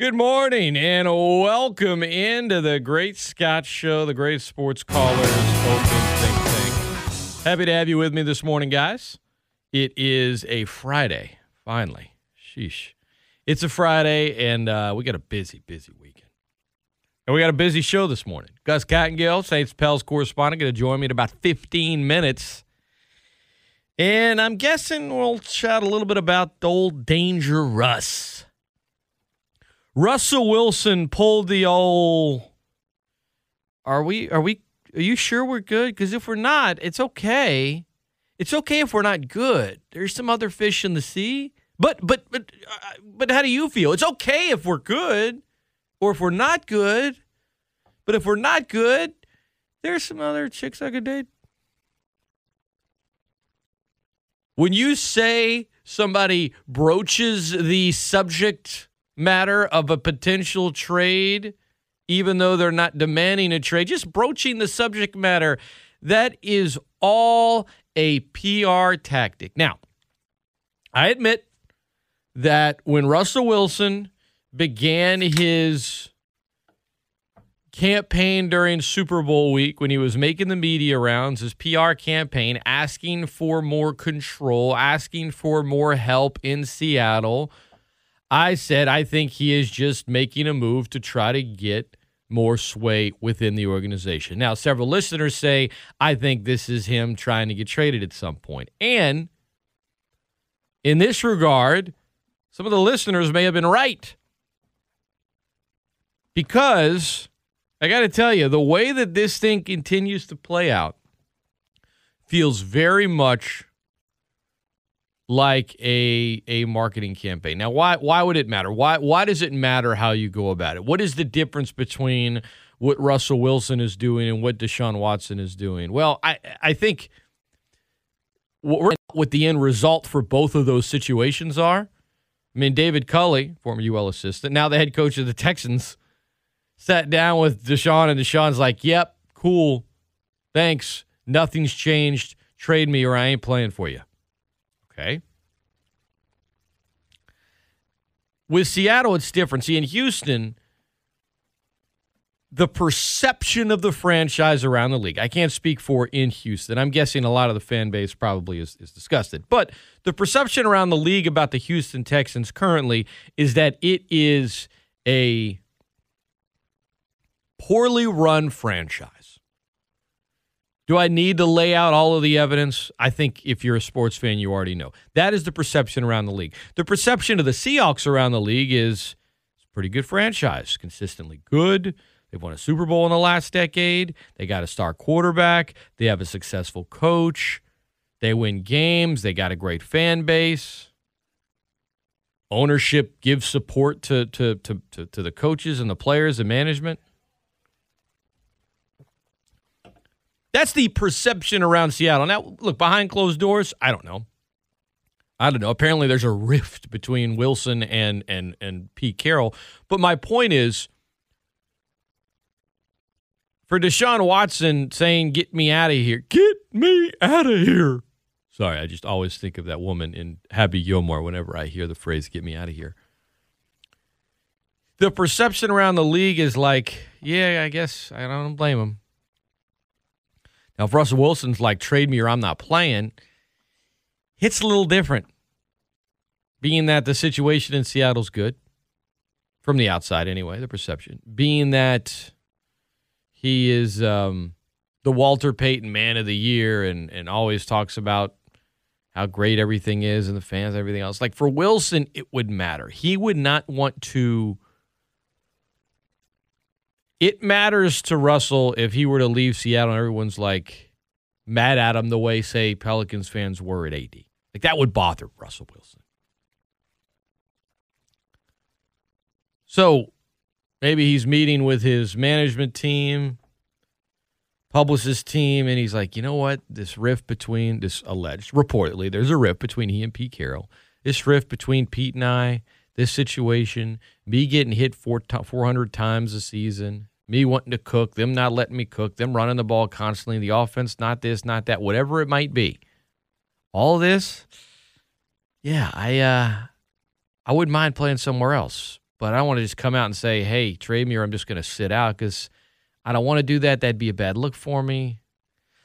Good morning and welcome into the Great Scott Show, the Great Sports Callers Open Think Tank. Happy to have you with me this morning, guys. It is a Friday, finally. Sheesh. It's a Friday, and uh, we got a busy, busy weekend. And we got a busy show this morning. Gus Kattengell, Saints Pels correspondent, going to join me in about 15 minutes. And I'm guessing we'll chat a little bit about old Danger Russ. Russell Wilson pulled the old. Are we? Are we? Are you sure we're good? Because if we're not, it's okay. It's okay if we're not good. There's some other fish in the sea. But but but uh, but how do you feel? It's okay if we're good, or if we're not good. But if we're not good, there's some other chicks I could date. When you say somebody broaches the subject matter of a potential trade, even though they're not demanding a trade, just broaching the subject matter, that is all a PR tactic. Now, I admit that when Russell Wilson began his campaign during Super Bowl week when he was making the media rounds, his PR campaign, asking for more control, asking for more help in Seattle I said I think he is just making a move to try to get more sway within the organization. Now, several listeners say I think this is him trying to get traded at some point. And in this regard, some of the listeners may have been right. Because I got to tell you, the way that this thing continues to play out feels very much like a a marketing campaign. Now, why why would it matter? Why why does it matter how you go about it? What is the difference between what Russell Wilson is doing and what Deshaun Watson is doing? Well, I I think what, what the end result for both of those situations are. I mean, David Culley, former UL assistant, now the head coach of the Texans, sat down with Deshaun, and Deshaun's like, "Yep, cool, thanks. Nothing's changed. Trade me, or I ain't playing for you." Okay. With Seattle, it's different. See, in Houston, the perception of the franchise around the league, I can't speak for in Houston. I'm guessing a lot of the fan base probably is, is disgusted. But the perception around the league about the Houston Texans currently is that it is a poorly run franchise. Do I need to lay out all of the evidence? I think if you're a sports fan, you already know. That is the perception around the league. The perception of the Seahawks around the league is it's a pretty good franchise, consistently good. They've won a Super Bowl in the last decade. They got a star quarterback. They have a successful coach. They win games. They got a great fan base. Ownership gives support to to to to, to the coaches and the players and management. That's the perception around Seattle. Now, look, behind closed doors, I don't know. I don't know. Apparently, there's a rift between Wilson and and and Pete Carroll. But my point is, for Deshaun Watson saying, "Get me out of here, get me out of here." Sorry, I just always think of that woman in Happy Gilmore whenever I hear the phrase "Get me out of here." The perception around the league is like, yeah, I guess I don't blame him. Now, if Russell Wilson's like, trade me or I'm not playing, it's a little different. Being that the situation in Seattle's good, from the outside anyway, the perception. Being that he is um, the Walter Payton Man of the Year and, and always talks about how great everything is and the fans, and everything else. Like for Wilson, it would matter. He would not want to it matters to Russell if he were to leave Seattle and everyone's like mad at him the way, say, Pelicans fans were at AD. Like that would bother Russell Wilson. So maybe he's meeting with his management team, publicist team, and he's like, you know what? This rift between this alleged, reportedly, there's a rift between he and Pete Carroll. This rift between Pete and I, this situation, me getting hit four, 400 times a season, me wanting to cook, them not letting me cook, them running the ball constantly, the offense, not this, not that, whatever it might be. All this, yeah, I uh I wouldn't mind playing somewhere else. but I don't want to just come out and say, hey, trade me or I'm just going to sit out because I don't want to do that. That'd be a bad look for me.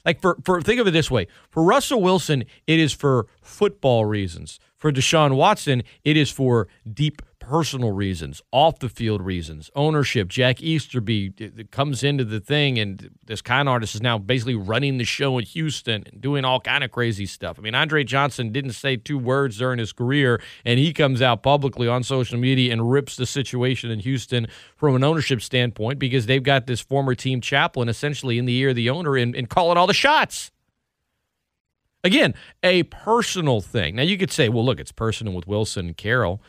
Like for, for think of it this way. For Russell Wilson, it is for football reasons. For Deshaun Watson, it is for deep personal reasons, off the field reasons, ownership. Jack Easterby comes into the thing, and this con artist is now basically running the show in Houston and doing all kind of crazy stuff. I mean, Andre Johnson didn't say two words during his career, and he comes out publicly on social media and rips the situation in Houston from an ownership standpoint because they've got this former team chaplain essentially in the ear of the owner and, and calling all the shots. Again, a personal thing. Now you could say, well, look, it's personal with Wilson and Carroll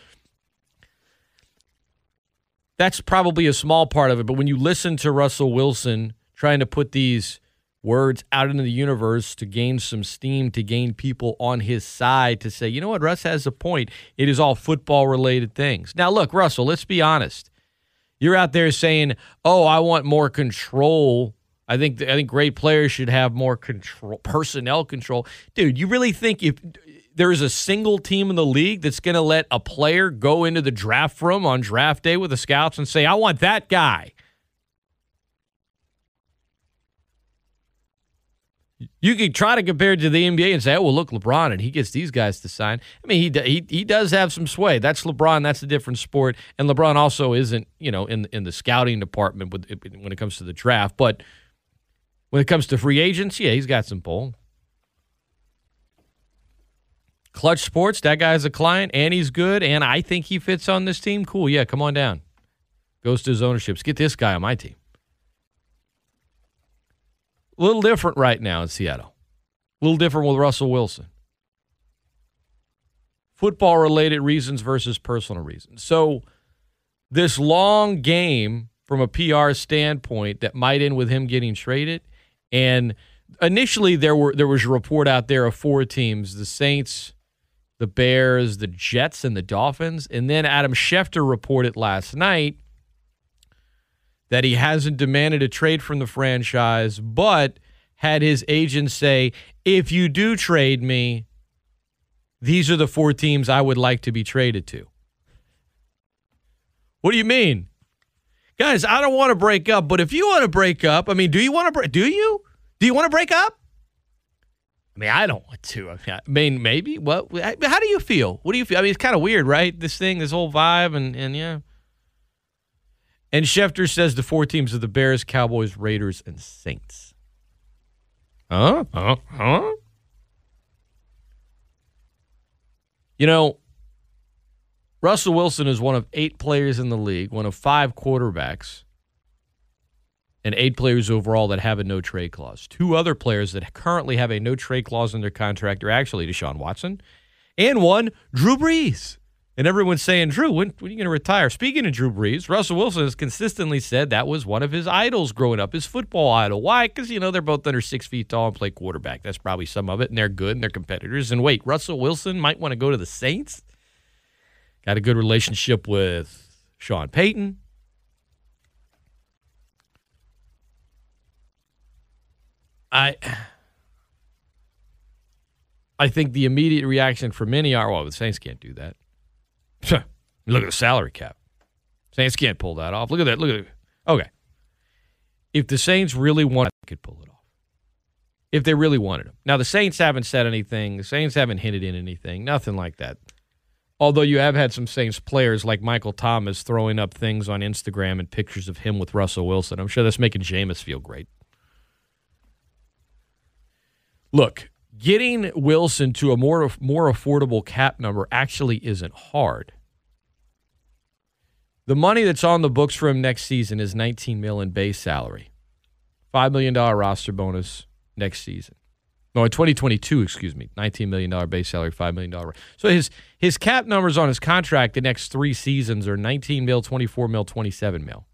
that's probably a small part of it. But when you listen to Russell Wilson trying to put these words out into the universe to gain some steam, to gain people on his side, to say, you know what, Russ has a point. It is all football related things. Now, look, Russell, let's be honest. You're out there saying, oh, I want more control. I think I think great players should have more control, personnel control. Dude, you really think if there is a single team in the league that's going to let a player go into the draft room on draft day with the scouts and say, I want that guy. You could try to compare it to the NBA and say, "Oh, well, look, LeBron, and he gets these guys to sign." I mean, he he he does have some sway. That's LeBron. That's a different sport, and LeBron also isn't, you know, in in the scouting department with when it comes to the draft. But when it comes to free agents, yeah, he's got some pull. Clutch Sports, that guy's a client, and he's good, and I think he fits on this team. Cool, yeah, come on down. Goes to his ownerships. Get this guy on my team. A little different right now in Seattle. A little different with Russell Wilson. Football related reasons versus personal reasons. So, this long game from a PR standpoint that might end with him getting traded. And initially, there were there was a report out there of four teams: the Saints, the Bears, the Jets, and the Dolphins. And then Adam Schefter reported last night that he hasn't demanded a trade from the franchise, but had his agent say, if you do trade me, these are the four teams I would like to be traded to. What do you mean? Guys, I don't want to break up, but if you want to break up, I mean, do you want to break do you? Do you want to break up? I mean, I don't want to. I mean, maybe. What? How do you feel? What do you feel? I mean, it's kind of weird, right? This thing, this whole vibe, and and yeah. And Schefter says the four teams are the Bears, Cowboys, Raiders, and Saints. Huh? Huh? Huh? You know, Russell Wilson is one of eight players in the league, one of five quarterbacks and eight players overall that have a no trade clause. Two other players that currently have a no trade clause in their contract are actually Deshaun Watson and one, Drew Brees. And everyone's saying, Drew, when, when are you going to retire? Speaking of Drew Brees, Russell Wilson has consistently said that was one of his idols growing up, his football idol. Why? Because, you know, they're both under six feet tall and play quarterback. That's probably some of it, and they're good and they're competitors. And wait, Russell Wilson might want to go to the Saints? Got a good relationship with Sean Payton. I I think the immediate reaction for many are, well, the Saints can't do that. Look at the salary cap. Saints can't pull that off. Look at that. Look at it. Okay. If the Saints really wanted, they could pull it off. If they really wanted him. Now, the Saints haven't said anything. The Saints haven't hinted in anything. Nothing like that. Although you have had some Saints players like Michael Thomas throwing up things on Instagram and pictures of him with Russell Wilson. I'm sure that's making Jameis feel great. Look, getting Wilson to a more more affordable cap number actually isn't hard. The money that's on the books for him next season is 19 million base salary, five million dollar roster bonus next season. No, in 2022, excuse me, 19 million dollar base salary, five million dollar. So his his cap numbers on his contract the next three seasons are 19 mil, 24 mil, 27 mil.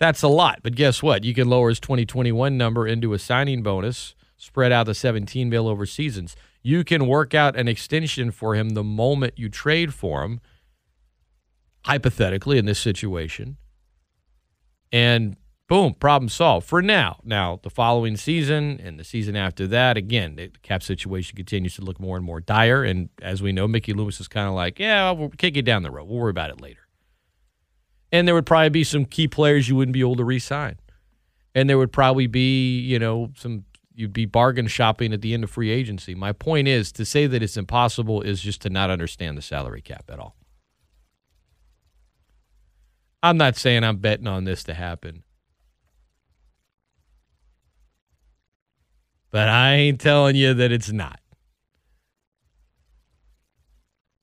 That's a lot, but guess what? You can lower his 2021 number into a signing bonus spread out the 17 mil over seasons. You can work out an extension for him the moment you trade for him, hypothetically in this situation, and Boom, problem solved for now. Now, the following season and the season after that, again, the cap situation continues to look more and more dire. And as we know, Mickey Loomis is kind of like, yeah, we'll kick it down the road. We'll worry about it later. And there would probably be some key players you wouldn't be able to re sign. And there would probably be, you know, some, you'd be bargain shopping at the end of free agency. My point is to say that it's impossible is just to not understand the salary cap at all. I'm not saying I'm betting on this to happen. But I ain't telling you that it's not.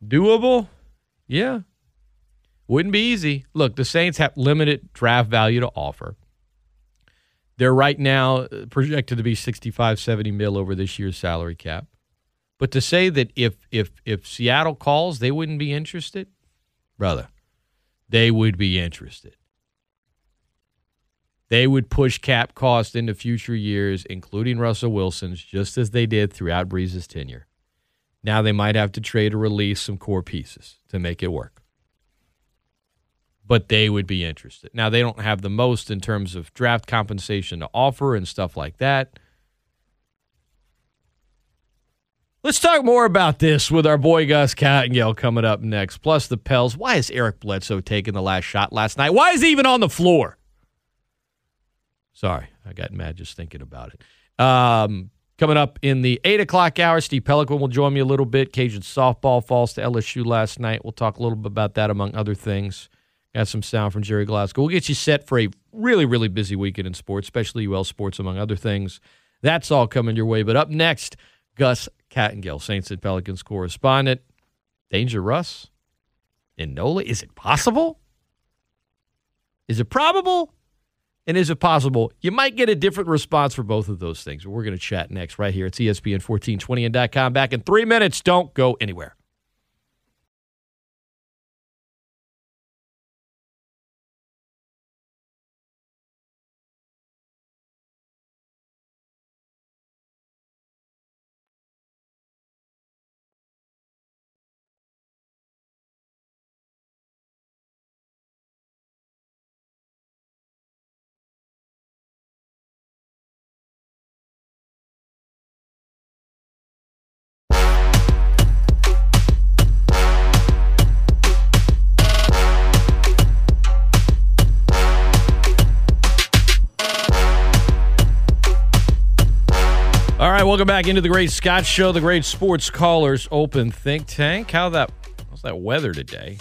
Doable? Yeah. Wouldn't be easy. Look, the Saints have limited draft value to offer. They're right now uh, projected to be 65, 70 mil over this year's salary cap. But to say that if if if Seattle calls, they wouldn't be interested, brother, they would be interested. They would push cap cost into future years, including Russell Wilson's, just as they did throughout Brees's tenure. Now they might have to trade or release some core pieces to make it work. But they would be interested. Now they don't have the most in terms of draft compensation to offer and stuff like that. Let's talk more about this with our boy Gus Kattengell coming up next. Plus the Pels. Why is Eric Bledsoe taking the last shot last night? Why is he even on the floor? Sorry, I got mad just thinking about it. Um, coming up in the 8 o'clock hour, Steve Pelican will join me a little bit. Cajun softball falls to LSU last night. We'll talk a little bit about that, among other things. Got some sound from Gerry Glasco. We'll get you set for a really, really busy weekend in sports, especially UL sports, among other things. That's all coming your way. But up next, Gus Kattengell, Saints and Pelicans correspondent. Danger Russ and Nola. Is it possible? Is it probable? And is it possible you might get a different response for both of those things? We're going to chat next right here. It's ESPN 1420 and .com. Back in three minutes. Don't go anywhere. Welcome back into the Great Scott Show, the Great Sports Callers Open Think Tank. How that? How's that weather today?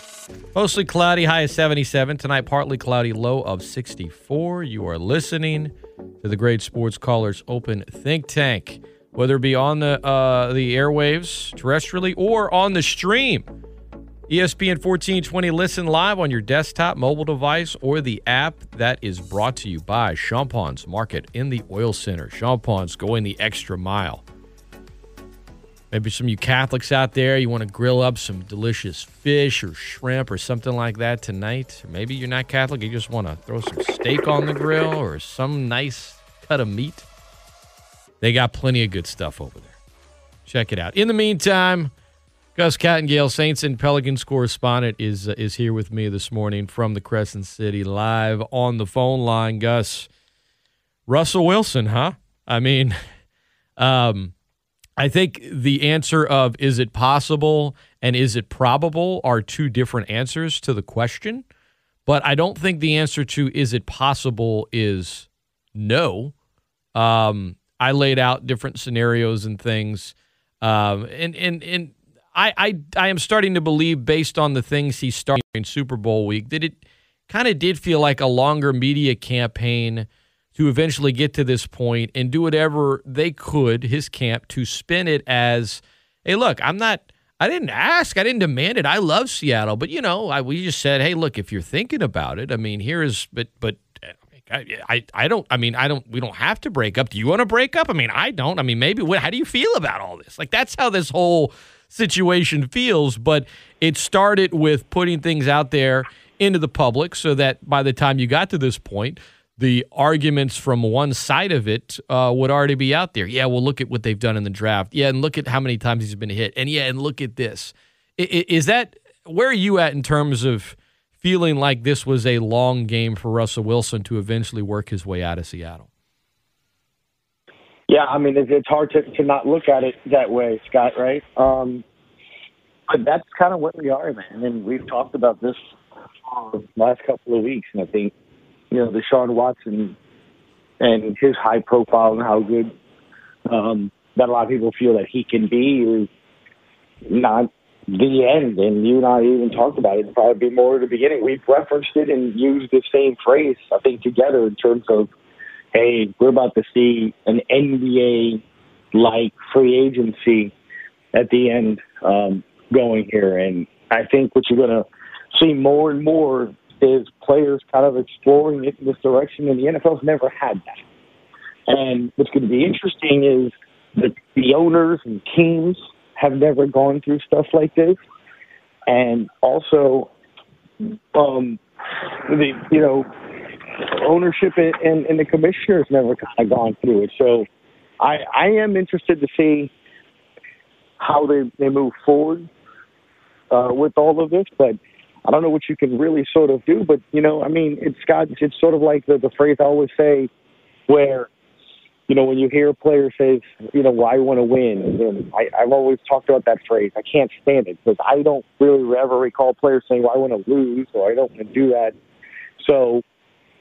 Mostly cloudy, high of 77. Tonight, partly cloudy, low of 64. You are listening to the Great Sports Callers Open Think Tank, whether it be on the uh, the airwaves terrestrially or on the stream ESPN 1420 listen live on your desktop, mobile device, or the app that is brought to you by Champagne's Market in the Oil Center. Champagne's going the extra mile. Maybe some of you Catholics out there, you want to grill up some delicious fish or shrimp or something like that tonight. Maybe you're not Catholic, you just want to throw some steak on the grill or some nice cut of meat. They got plenty of good stuff over there. Check it out. In the meantime, Gus Kattengell, Saints and Pelicans correspondent, is uh, is here with me this morning from the Crescent City, live on the phone line. Gus, Russell Wilson, huh? I mean, um, I think the answer of is it possible and is it probable are two different answers to the question. But I don't think the answer to is it possible is no. Um, I laid out different scenarios and things. Um, and, and, and I, I, I am starting to believe, based on the things he started in Super Bowl week, that it kind of did feel like a longer media campaign to eventually get to this point and do whatever they could, his camp, to spin it as, hey, look, I'm not. I didn't ask. I didn't demand it. I love Seattle, but you know, I, we just said, "Hey, look, if you're thinking about it, I mean, here is." But, but I, I, I don't. I mean, I don't. We don't have to break up. Do you want to break up? I mean, I don't. I mean, maybe. What, how do you feel about all this? Like, that's how this whole situation feels. But it started with putting things out there into the public so that by the time you got to this point, the arguments from one side of it uh, would already be out there. Yeah, well, look at what they've done in the draft. Yeah, and look at how many times he's been hit. And yeah, and look at this. Is that where are you at in terms of feeling like this was a long game for Russell Wilson to eventually work his way out of Seattle. Yeah, I mean, it's hard to, to not look at it that way, Scott, right? Um, but that's kind of what we are, man. And we've talked about this the last couple of weeks. And I think, you know, the Deshaun Watson and his high profile and how good um, that a lot of people feel that he can be is not the end. And you and I even talked about it. It'd probably be more at the beginning. We've referenced it and used the same phrase, I think, together in terms of, hey, we're about to see an NBA like free agency at the end um, going here. And I think what you're going to see more and more is players kind of exploring it in this direction, and the NFL's never had that. And what's going to be interesting is that the owners and teams have never gone through stuff like this, and also, um, the you know, ownership and, and, the commissioners never kind of gone through it. So, I I am interested to see how they they move forward uh, with all of this, but I don't know what you can really sort of do, but you know, I mean, it's got it's sort of like the, the phrase I always say, where you know when you hear a player say, you know, well, I want to win. And I, I've always talked about that phrase. I can't stand it because I don't really ever recall players saying, well, I want to lose or I don't want to do that. So,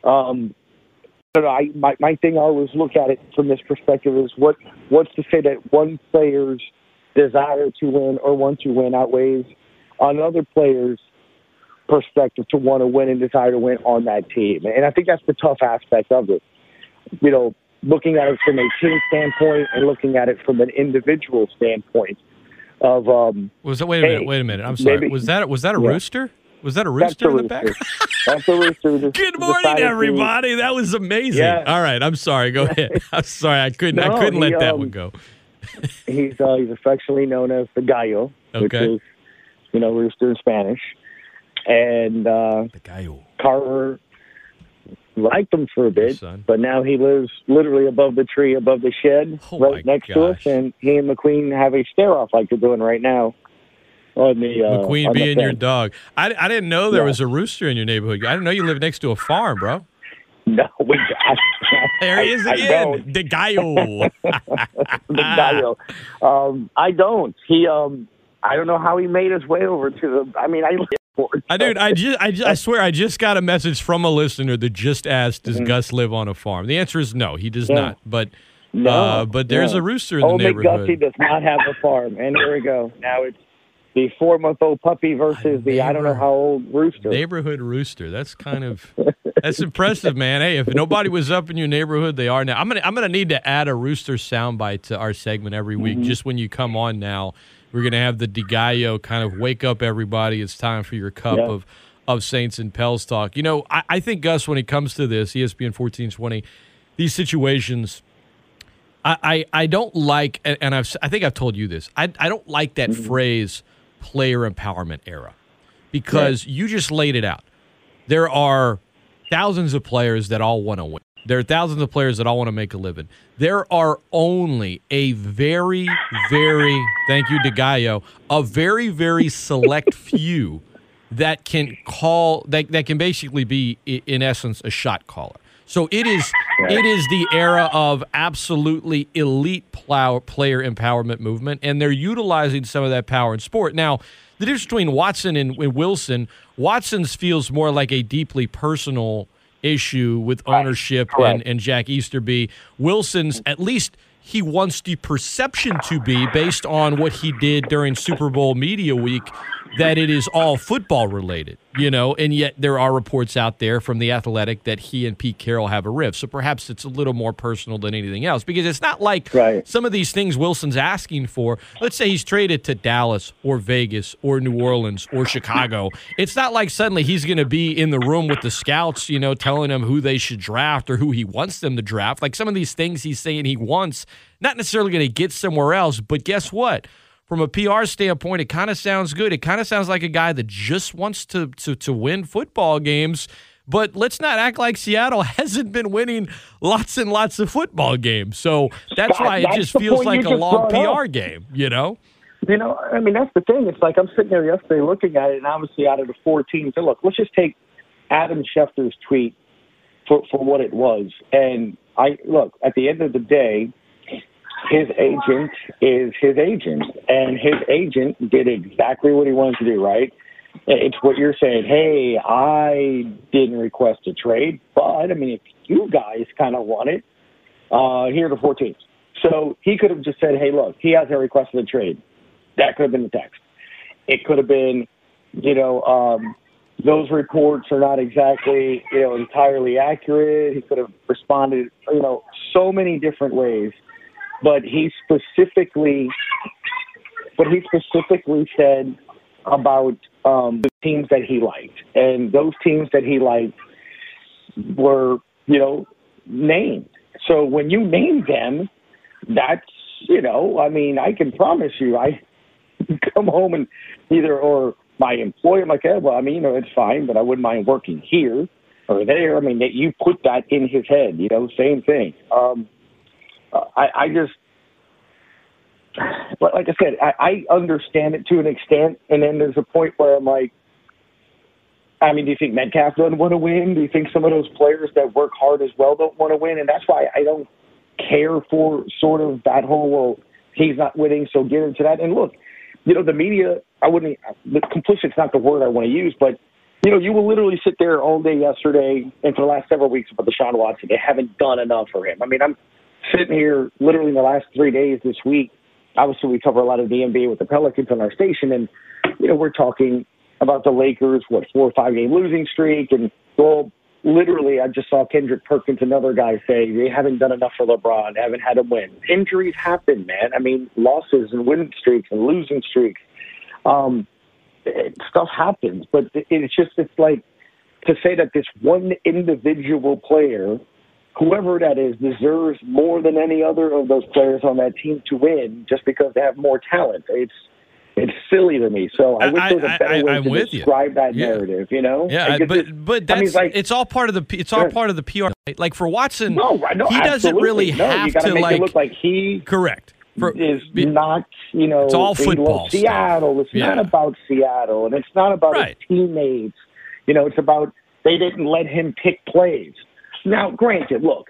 um, I I, my my thing I always look at it from this perspective is what what's to say that one player's desire to win or want to win outweighs another player's perspective to want to win and desire to win on that team. And I think that's the tough aspect of it. You know, looking at it from a team standpoint and looking at it from an individual standpoint of um was that wait a hey, minute, wait a minute. I'm sorry. Maybe, was that was that a yeah. rooster? Was that a rooster in the back? That's a rooster. Just Good morning, everybody. To... That was amazing. Yeah. All right, I'm sorry. Go ahead. I'm sorry. I couldn't. No, I couldn't he, let that um, one go. he's uh, he's affectionately known as the gallo, okay. which is you know rooster in Spanish and uh, the gallo. Carver liked him for a bit, but now he lives literally above the tree, above the shed, oh right next gosh. to us, and he and McQueen have a stare off like they're doing right now. On the uh, McQueen being your dog, I, I didn't know there yeah. was a rooster in your neighborhood. I didn't know you lived next to a farm, bro. No, we. I, there he is again, the gallo. the gallo. Um, I don't. He. Um, I don't know how he made his way over to the. I mean, I I dude, I just, I just, I swear, I just got a message from a listener that just asked, "Does mm-hmm. Gus live on a farm?" The answer is no, he does yeah. not. But, no, uh, but there's a rooster in Old the neighborhood. Gussie does not have a farm, and here we go. Now it's the four-month-old puppy versus the I don't know how old rooster. Neighborhood rooster. That's kind of that's impressive, man. Hey, if nobody was up in your neighborhood, they are now. I'm gonna, I'm gonna need to add a rooster soundbite to our segment every week, mm-hmm. just when you come on now we're going to have the DiGallo kind of wake up everybody. It's time for your cup yeah. of of Saints and Pels talk. You know, I, I, think Gus, when it comes to this, ESPN fourteen twenty, these situations, I, I, I don't like, and, and, I've I think I've told you this. I I don't like that mm-hmm. phrase, player empowerment era, because right. you just laid it out. There are thousands of players that all want to win. There are thousands of players that all want to make a living. There are only a very, very, thank you, DeGaio, a very, very select few that can call, that, that can basically be, in essence, a shot caller. So it is it is the era of absolutely elite plow, player empowerment movement, and they're utilizing some of that power in sport. Now, the difference between Watson and, and Wilson, Watson's feels more like a deeply personal issue with ownership and, and Jack Easterby. Wilson's, at least he wants the perception to be, based on what he did during Super Bowl Media Week, that it is all football related, you know, and yet there are reports out there from the Athletic that he and Pete Carroll have a rift. So perhaps it's a little more personal than anything else because it's not like right. some of these things Wilson's asking for. Let's say he's traded to Dallas or Vegas or New Orleans or Chicago. It's not like suddenly he's going to be in the room with the scouts, you know, telling them who they should draft or who he wants them to draft. Like some of these things he's saying he wants, not necessarily going to get somewhere else, but guess what? From a PR standpoint, it kind of sounds good. It kind of sounds like a guy that just wants to, to to win football games. But let's not act like Seattle hasn't been winning lots and lots of football games. So that's why it just feels like a long PR up. game, you know? You know, I mean, that's the thing. It's like I'm sitting there yesterday looking at it, and obviously out of the four teams, and look, let's just take Adam Schefter's tweet for for what it was. And I look at the end of the day, his agent is his agent, and his agent did exactly what he wanted to do. Right? It's what you're saying. Hey, I didn't request a trade, but I mean, if you guys kind of want it, uh, here are the four teams. So he could have just said, "Hey, look, he hasn't requested a trade." That could have been the text. It could have been, you know, um, those reports are not exactly, you know, entirely accurate. He could have responded, you know, so many different ways. But he specifically, but he specifically said about um, the teams that he liked, and those teams that he liked were, you know, named. So when you name them, that's, you know, I mean, I can promise you, I come home and either or my employer, like, yeah, well, I mean, you know, it's fine, but I wouldn't mind working here or there. I mean, that you put that in his head, you know, same thing. Um, I, I just, but like I said, I, I understand it to an extent, and then there's a point where I'm like, I mean, do you think Metcalf doesn't want to win? Do you think some of those players that work hard as well don't want to win? And that's why I don't care for sort of that whole well, he's not winning, so get into that. And look, you know, the media, I wouldn't, the complicit's not the word I want to use, but, you know, you will literally sit there all day yesterday and for the last several weeks about Deshaun Watson. They haven't done enough for him. I mean, I'm sitting here literally in the last three days this week. Obviously, we cover a lot of the NBA with the Pelicans on our station, and, you know, we're talking about the Lakers, what, four or five game losing streak, and, well, literally, I just saw Kendrick Perkins, another guy, say they haven't done enough for LeBron, haven't had him win. Injuries happen, man. I mean, losses and winning streaks and losing streaks. Um, stuff happens, but it's just it's like to say that this one individual player, whoever that is, deserves more than any other of those players on that team to win just because they have more talent. It's it's silly to me. So I wish there was a better I, way I, to describe you. that yeah. narrative. You know? Yeah, but it, but that's I mean, like, it's all part of the it's all part of the PR. Like for Watson, no, no he doesn't really no, have to like look like he correct. For, is be, not you know it's all football Seattle. It's yeah. not about Seattle, and it's not about right. his teammates. You know, it's about they didn't let him pick plays. Now, granted, look,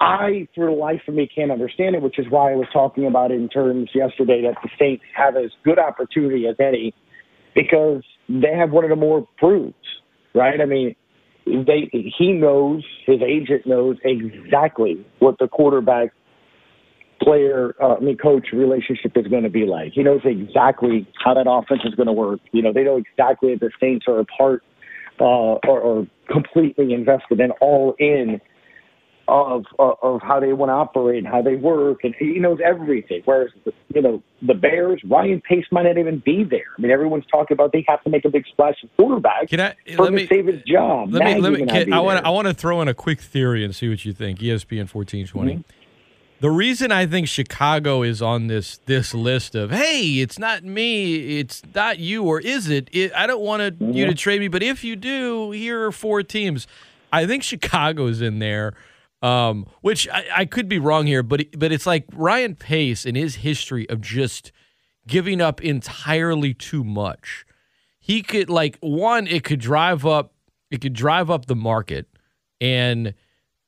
I, for the life of me, can't understand it, which is why I was talking about it in terms yesterday that the Saints have as good opportunity as any because they have one of the more proofs, right? I mean, they he knows, his agent knows exactly what the quarterback player, uh, I mean, coach relationship is going to be like. He knows exactly how that offense is going to work. You know, they know exactly if the Saints are a part uh, or, or completely invested and all in of of how they want to operate and how they work, and he knows everything. Whereas, the, you know, the Bears, Ryan Pace might not even be there. I mean, everyone's talking about they have to make a big splash at quarterback can I, for let me, save his job. Let me, let me, can, I want I want to throw in a quick theory and see what you think. ESPN fourteen twenty. Mm-hmm. The reason I think Chicago is on this this list of hey, it's not me, it's not you, or is it? it I don't want mm-hmm. you to trade me, but if you do, here are four teams. I think Chicago's in there um, which I, I, could be wrong here, but but it's like Ryan Pace and his history of just giving up entirely too much. He could like one, it could drive up, it could drive up the market, and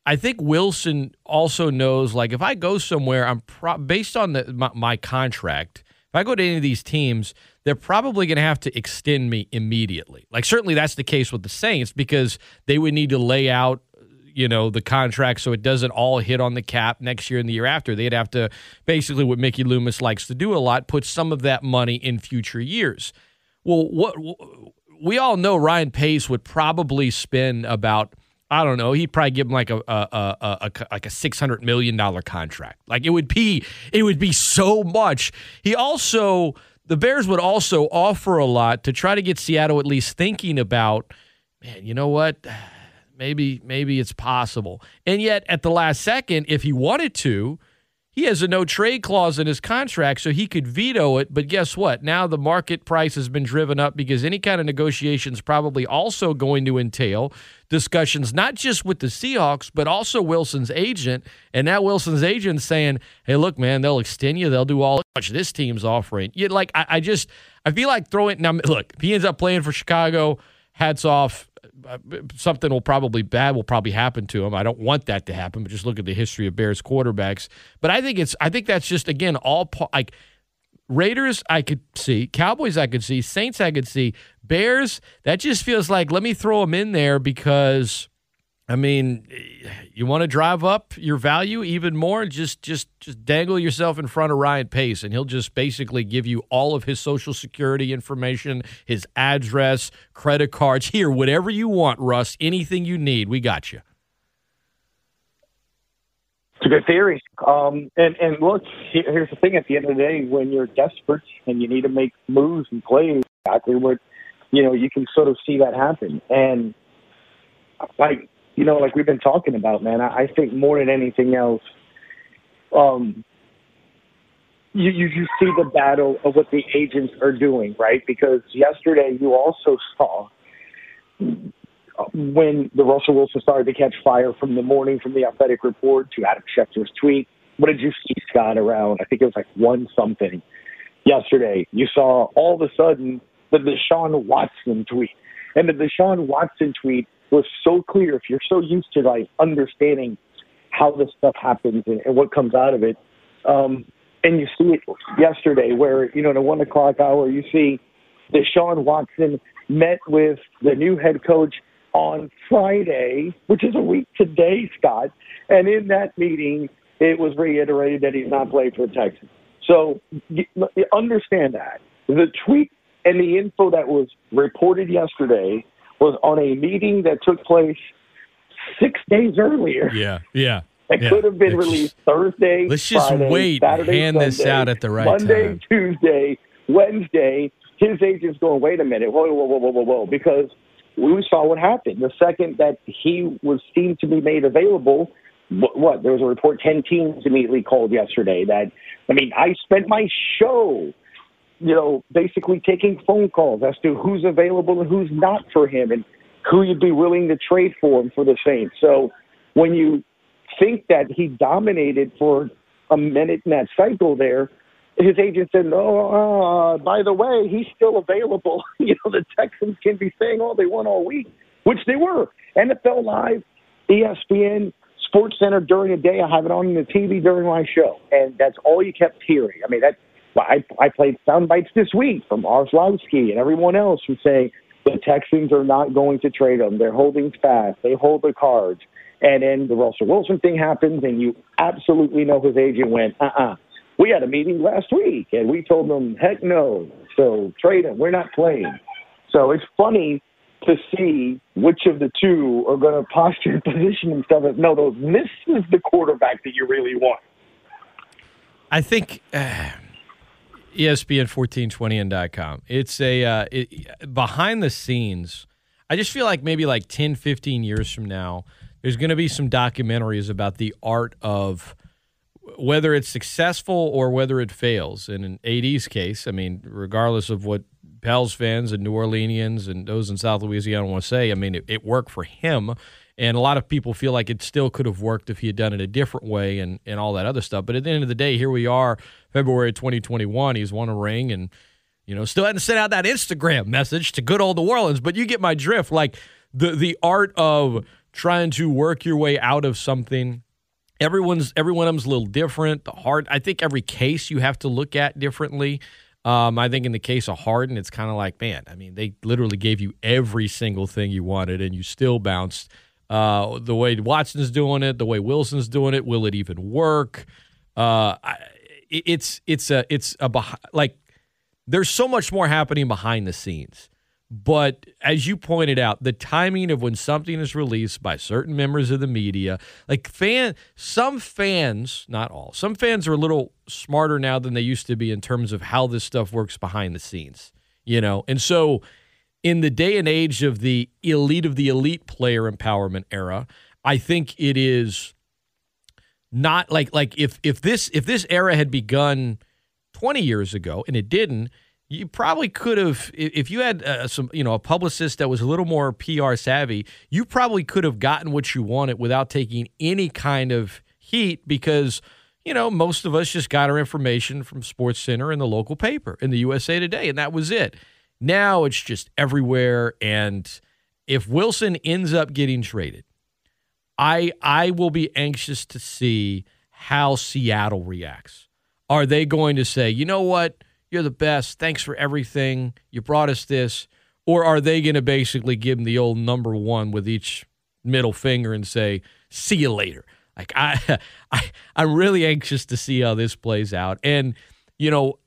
I think Wilson also knows like if I go somewhere, I'm pro- based on the, my, my contract. If I go to any of these teams, they're probably going to have to extend me immediately. Like certainly that's the case with the Saints because they would need to lay out you know the contract so it doesn't all hit on the cap next year and the year after. They'd have to basically what Mickey Loomis likes to do a lot, put some of that money in future years. Well, what we all know Ryan Pace would probably spend about I don't know. He'd probably give him like a, a, a, a like a six hundred million dollar contract. Like it would be it would be so much. He also the Bears would also offer a lot to try to get Seattle at least thinking about. Man, you know what? maybe maybe it's possible. And yet at the last second, if he wanted to, he has a no trade clause in his contract, so he could veto it. But guess what? Now the market price has been driven up because any kind of negotiation is probably also going to entail discussions, not just with the Seahawks, but also Wilson's agent. And now Wilson's agent saying, hey, look, man, they'll extend you. They'll do all much this team's offering. You, like, I, I just, I feel like throwing, now, look, if he ends up playing for Chicago, hats off Uh, something will probably bad will probably happen to him. I don't want that to happen, but just look at the history of Bears quarterbacks. But I think it's I think that's just again all like Raiders I could see, Cowboys I could see, Saints I could see, Bears that just feels like let me throw them in there because I mean, you want to drive up your value even more? Just just just dangle yourself in front of Ryan Pace, and he'll just basically give you all of his social security information, his address, credit cards. Here, whatever you want, Russ. Anything you need, we got you. It's a good theory. Um, and and look, here's the thing: at the end of the day, when you're desperate and you need to make moves and plays, exactly what you know, you can sort of see that happen. And like you know, like we've been talking about, man, I, I think more than anything else, um, you, you you see the battle of what the agents are doing, right? Because yesterday you also saw when the Russell Wilson started to catch fire from the morning from the athletic report to Adam Schefter's tweet. What did you see, Scott, around? I think it was like one something yesterday. You saw all of a sudden the Deshaun Watson tweet. And the Deshaun Watson tweet was so clear. If you're so used to like understanding how this stuff happens and, and what comes out of it, um, and you see it yesterday, where you know in the one o'clock hour, you see Deshaun Watson met with the new head coach on Friday, which is a week today, Scott. And in that meeting, it was reiterated that he's not playing for the Texans. So understand that the tweet and the info that was reported yesterday was on a meeting that took place six days earlier. Yeah, yeah. It yeah. could have been it's, released Thursday. Let's just Friday, wait. Saturday, hand Sunday, this out at the right time. Monday, time. Tuesday, Wednesday. His agent's going, wait a minute, whoa, whoa, whoa, whoa, whoa, whoa, because we saw what happened. The second that he was seen to be made available, what, what there was a report 10 teams immediately called yesterday that, I mean, I spent my show you know, basically taking phone calls as to who's available and who's not for him and who you'd be willing to trade for him for the Saints. So when you think that he dominated for a minute in that cycle there, his agent said, "No, uh, by the way, he's still available." you know, the Texans can be saying all they want all week, which they were. NFL Live, ESPN, Sports Center during the day. I have it on the TV during my show, and that's all you kept hearing. I mean, that I, I played sound bites this week from Orlovsky and everyone else who say the Texans are not going to trade them. They're holding fast. They hold the cards. And then the Russell Wilson thing happens, and you absolutely know his agent went, uh uh-uh. uh We had a meeting last week, and we told them, heck no. So trade him. We're not playing. So it's funny to see which of the two are going to posture and position themselves as, no, this is the quarterback that you really want. I think. Uh ESPN1420n.com. It's a uh, it, behind the scenes. I just feel like maybe like 10, 15 years from now, there's going to be some documentaries about the art of whether it's successful or whether it fails. And in AD's case, I mean, regardless of what Pels fans and New Orleanians and those in South Louisiana want to say, I mean, it, it worked for him. And a lot of people feel like it still could have worked if he had done it a different way and, and all that other stuff. But at the end of the day, here we are, February 2021. He's won a ring and, you know, still hadn't sent out that Instagram message to good old New Orleans. But you get my drift. Like the the art of trying to work your way out of something. Everyone's everyone of them's a little different. The hard, I think every case you have to look at differently. Um, I think in the case of Harden, it's kind of like, man, I mean, they literally gave you every single thing you wanted, and you still bounced uh, the way Watson's doing it, the way Wilson's doing it, will it even work? Uh, it's it's a it's a like there's so much more happening behind the scenes. But as you pointed out, the timing of when something is released by certain members of the media, like fan, some fans, not all, some fans are a little smarter now than they used to be in terms of how this stuff works behind the scenes, you know. And so in the day and age of the elite of the elite player empowerment era, I think it is not like like if if this if this era had begun 20 years ago and it didn't, you probably could have if you had uh, some you know a publicist that was a little more PR savvy, you probably could have gotten what you wanted without taking any kind of heat because you know most of us just got our information from Sports Center and the local paper in the USA Today and that was it. Now it's just everywhere and if Wilson ends up getting traded, I I will be anxious to see how Seattle reacts. Are they going to say, "You know what? You're the best. Thanks for everything. You brought us this." Or are they going to basically give him the old number 1 with each middle finger and say, "See you later." Like I I I'm really anxious to see how this plays out. And you know,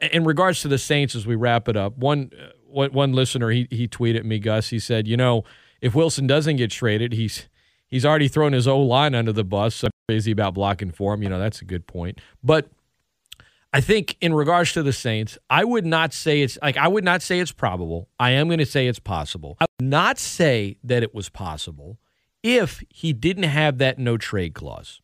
in regards to the Saints as we wrap it up, one uh, one, one listener he he tweeted me Gus. He said, you know, if Wilson doesn't get traded, he's he's already thrown his O line under the bus. So crazy about blocking for him. You know, that's a good point. But I think in regards to the Saints, I would not say it's like I would not say it's probable. I am going to say it's possible. I would not say that it was possible if he didn't have that no trade clause.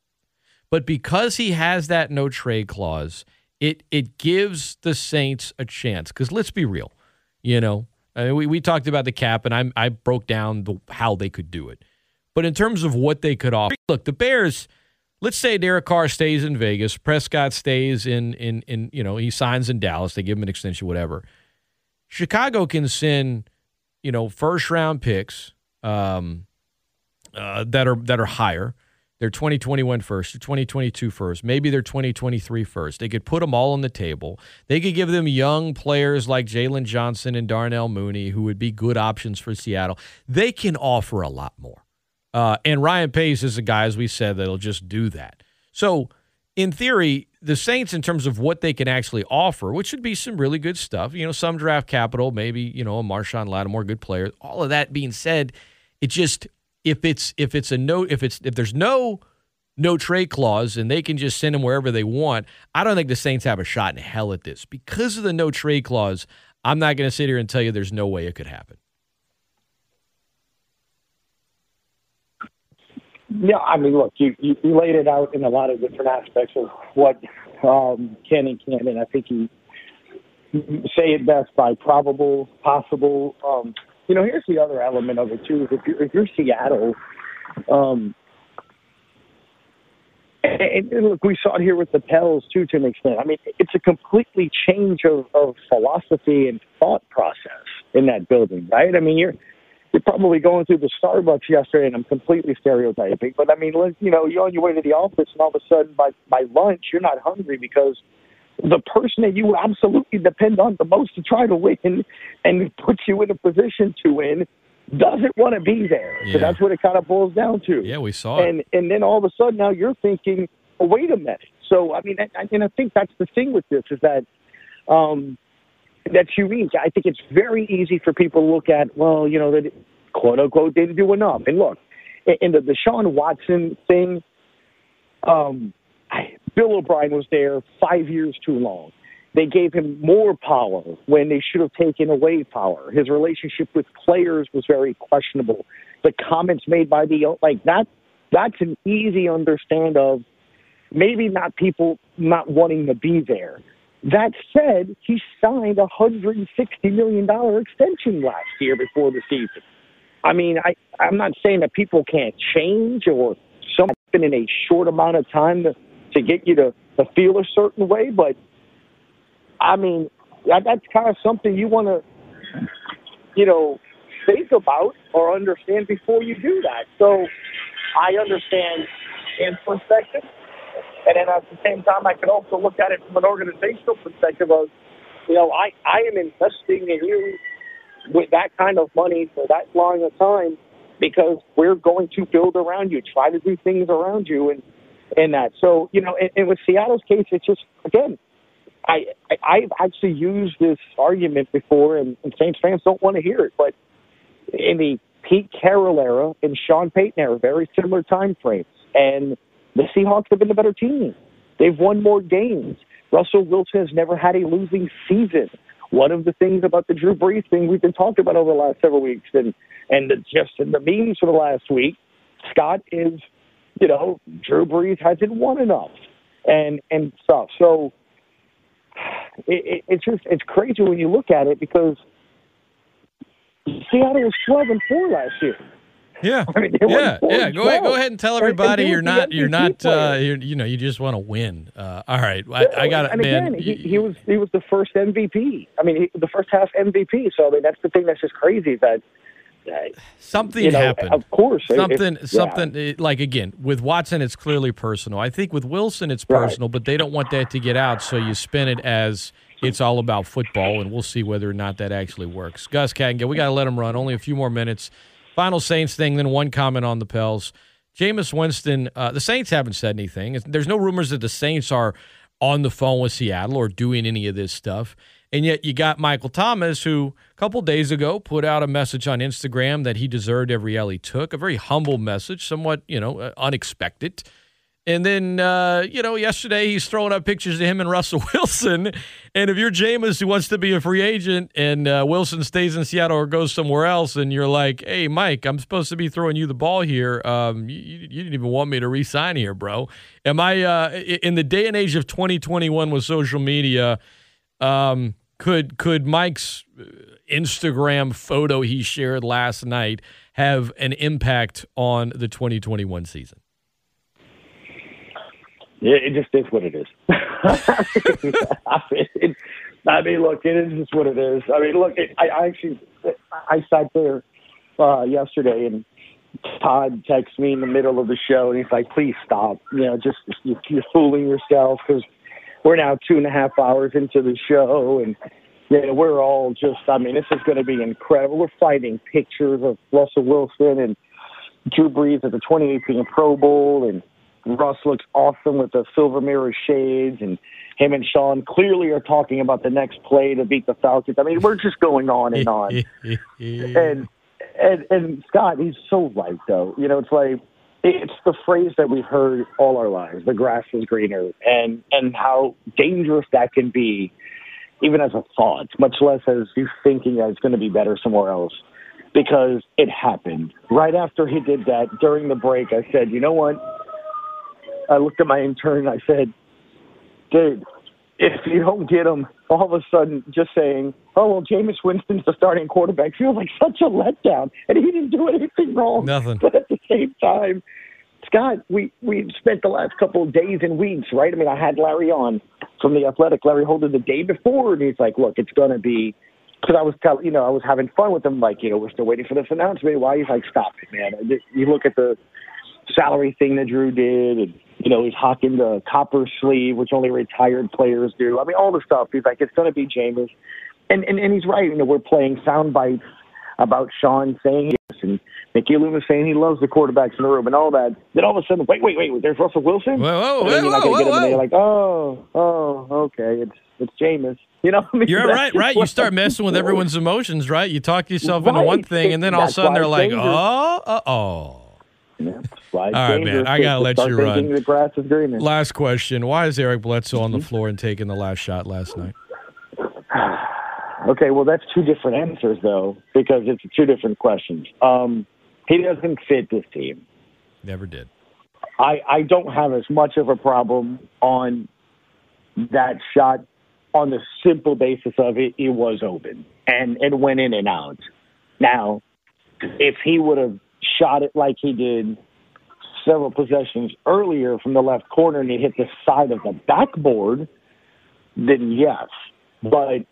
But because he has that no trade clause, it it gives the Saints a chance. Because let's be real, you know, I mean, we, we talked about the cap, and I I broke down the, how they could do it. But in terms of what they could offer, look, the Bears. Let's say Derek Carr stays in Vegas, Prescott stays in in in you know he signs in Dallas. They give him an extension, whatever. Chicago can send you know first round picks um, uh, that are that are higher. They're 2021 first, 2022 first, maybe they're 2023 first. They could put them all on the table. They could give them young players like Jaylon Johnson and Darnell Mooney, who would be good options for Seattle. They can offer a lot more. Uh, and Ryan Pace is a guy, as we said, that'll just do that. So, in theory, the Saints, in terms of what they can actually offer, which would be some really good stuff, you know, some draft capital, maybe you know a Marshon Lattimore, good player. All of that being said, it just if it's if it's a no if it's if there's no no trade clause and they can just send him wherever they want, I don't think the Saints have a shot in hell at this because of the no trade clause. I'm not going to sit here and tell you there's no way it could happen. Yeah, I mean, look, you, you, you laid it out in a lot of different aspects of what um, can and can't, and I think you say it best by probable, possible. Um, you know, here's the other element of it too. If you're, if you're Seattle, um, and, and look, we saw it here with the Pels too, to an extent. I mean, it's a completely change of, of philosophy and thought process in that building, right? I mean, you're you're probably going through the Starbucks yesterday, and I'm completely stereotyping, but I mean, you know, you're on your way to the office, and all of a sudden, by by lunch, you're not hungry because the person that you absolutely depend on the most to try to win and put you in a position to win doesn't want to be there. Yeah. So that's what it kind of boils down to. Yeah, we saw and, it. And then all of a sudden now you're thinking, oh, wait a minute. So I mean, I, and I think that's the thing with this is that um, that you mean. I think it's very easy for people to look at, well, you know, that quote unquote didn't do enough. And look, in the Deshaun Watson thing, um, Bill O'Brien was there five years too long. They gave him more power when they should have taken away power. His relationship with players was very questionable. The comments made by the like that that's an easy understand of maybe not people not wanting to be there. That said, he signed a hundred and sixty million dollar extension last year before the season. I mean, I I'm not saying that people can't change or something in a short amount of time to to get you to, to feel a certain way, but I mean, that, that's kind of something you want to, you know, think about or understand before you do that. So I understand in perspective. And then at the same time, I can also look at it from an organizational perspective of, you know, I, I am investing in you with that kind of money for that long a time because we're going to build around you, try to do things around you. And, and that. So, you know, and, and with Seattle's case, it's just, again, I, I I've actually used this argument before, and, and Saints fans don't want to hear it, but in the Pete Carroll era and Sean Payton era, very similar time frames, and the Seahawks have been the better team. They've won more games. Russell Wilson has never had a losing season. One of the things about the Drew Brees thing we've been talking about over the last several weeks, and and the, just in the meetings for the last week, Scott is you know, Drew Brees hasn't won enough, and and stuff. So it, it, it's just it's crazy when you look at it because Seattle was twelve and four last year. Yeah, I mean, yeah, yeah. Go ahead, go ahead and tell everybody you're not, you're not, uh, you're, you know, you just want to win. Uh, all right, I, I got it, and man. Again, he, he, was he was the first MVP. I mean, he, the first half MVP. So I mean, that's the thing that's just crazy that. Something you know, happened. Of course, something, it, something yeah. like again with Watson, it's clearly personal. I think with Wilson, it's personal, right. but they don't want that to get out, so you spin it as it's all about football, and we'll see whether or not that actually works. Gus Kattengell, we got to let him run. Only a few more minutes. Final Saints thing, then one comment on the Pels. Jameis Winston, uh, the Saints haven't said anything. There's no rumors that the Saints are on the phone with Seattle or doing any of this stuff. And yet you got Michael Thomas, who a couple days ago put out a message on Instagram that he deserved every L he took, a very humble message, somewhat, you know, uh, unexpected. And then, uh, you know, yesterday he's throwing up pictures of him and Russell Wilson. And if you're Jameis who wants to be a free agent and uh, Wilson stays in Seattle or goes somewhere else, and you're like, hey, Mike, I'm supposed to be throwing you the ball here. Um, you, you, didn't even want me to resign here, bro. Am I, uh, in the day and age of 2021 with social media, um, could, could Mike's uh, Instagram photo he shared last night have an impact on the 2021 season? Yeah, It, just is what it is. I, mean, I mean, look, it is just what it is. I mean, look, it, I, I actually, I sat there uh, yesterday and Todd texts me in the middle of the show and he's like, please stop. You know, just, you're fooling yourself because we're now two and a half hours into the show and, you know, we're all just, I mean, this is going to be incredible. We're fighting pictures of Russell Wilson and Drew Brees at the 2018 Pro Bowl and, Russ looks awesome with the silver mirror shades, and him and Sean clearly are talking about the next play to beat the Falcons. I mean, we're just going on and on. and and and Scott, he's so right though. You know, it's like it's the phrase that we've heard all our lives: "The grass is greener," and and how dangerous that can be, even as a thought, much less as you thinking that it's going to be better somewhere else. Because it happened right after he did that during the break. I said, you know what? I looked at my intern and I said, dude, if you don't get him, all of a sudden just saying, oh, well, Jameis Winston's the starting quarterback feels like such a letdown. And he didn't do anything wrong. Nothing. But at same time, Scott, we, we spent the last couple of days and weeks, right? I mean, I had Larry on from The Athletic, Larry Holder, the day before, and he's like, look, it's going to be because I was you know, I was having fun with him, like, you know, we're still waiting for this announcement. Why? He's like, stop it, man. You look at the salary thing that Drew did, and you know he's hawking the copper sleeve, which only retired players do. I mean, all the stuff. He's like, it's going to be Jameis, and and and he's right. You know, we're playing sound bites about Sean saying yes, and Mickey Loomis saying he loves the quarterbacks in the room and all that. Then all of a sudden, wait, wait, wait, there's Russell Wilson. Whoa, whoa, whoa, you're not whoa, get him, whoa. and you're like, oh, oh, okay, it's it's Jameis. You know, I mean, You're right, right. You start messing with everyone's emotions, right? You talk yourself into one thing, and then all of a sudden they're like, dangerous. oh, uh oh. Yeah, that's why it's All right, man, I gotta to let you run. The grass is. Last question: Why is Eric Bledsoe on the floor and taking the last shot last night? Okay, well, that's two different answers, though, because it's two different questions. Um, he doesn't fit this team. Never did. I, I don't have as much of a problem on that shot on the simple basis of it, it was open and it went in and out. Now, if he would have shot it like he did several possessions earlier from the left corner and he hit the side of the backboard, then yes. But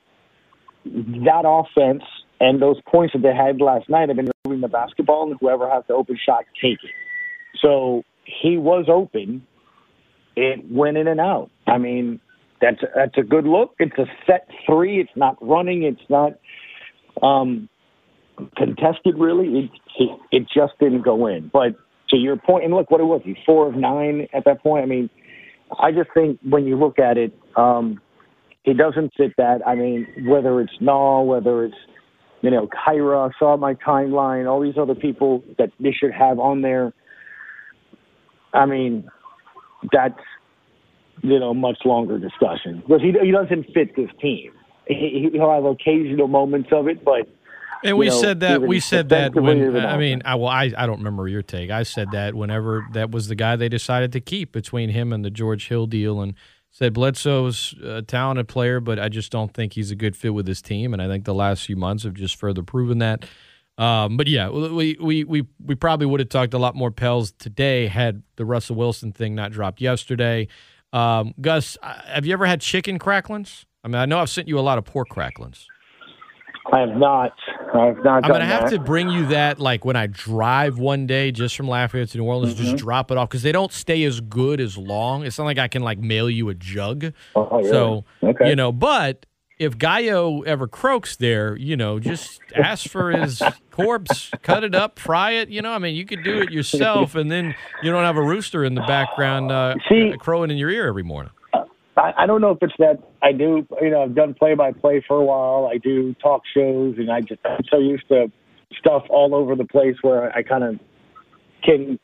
that offense and those points that they had last night have been moving the basketball, and whoever has the open shot, take it. So he was open. It went in and out. I mean, that's that's a good look. It's a set three. It's not running. It's not um, contested. Really, it, it just didn't go in. But to your point, and look what it was. He's four of nine at that point. I mean, I just think when you look at it, um, he doesn't fit that. I mean, whether it's Null, whether it's you know Kira, saw my timeline, all these other people that they should have on there. I mean, that's you know much longer discussion because he he doesn't fit this team. He, he'll have occasional moments of it, but And we you know, said that we said that when I mean. I well I, I don't remember your take. I said that whenever that was the guy they decided to keep between him and the George Hill deal and said Bledsoe's a talented player, but I just don't think he's a good fit with his team. And I think the last few months have just further proven that. Um, but yeah, we, we we we probably would have talked a lot more Pels today had the Russell Wilson thing not dropped yesterday. Um, Gus, have you ever had chicken cracklings? I mean, I know I've sent you a lot of pork cracklings. I have not. I have not. I'm gonna have that. to bring you that like when I drive one day just from Lafayette to New Orleans, Mm-hmm. just drop it off because they don't stay as good as long. It's not like I can like mail you a jug. Oh, really? So Okay. you know, but if Gallo ever croaks there, you know, just ask for his corpse, cut it up, fry it. You know, I mean, you could do it yourself, and then you don't have a rooster in the background uh, See- crowing in your ear every morning. I, I don't know if it's that I do. You know, I've done play by play for a while. I do talk shows, and I just I'm so used to stuff all over the place where I kind of can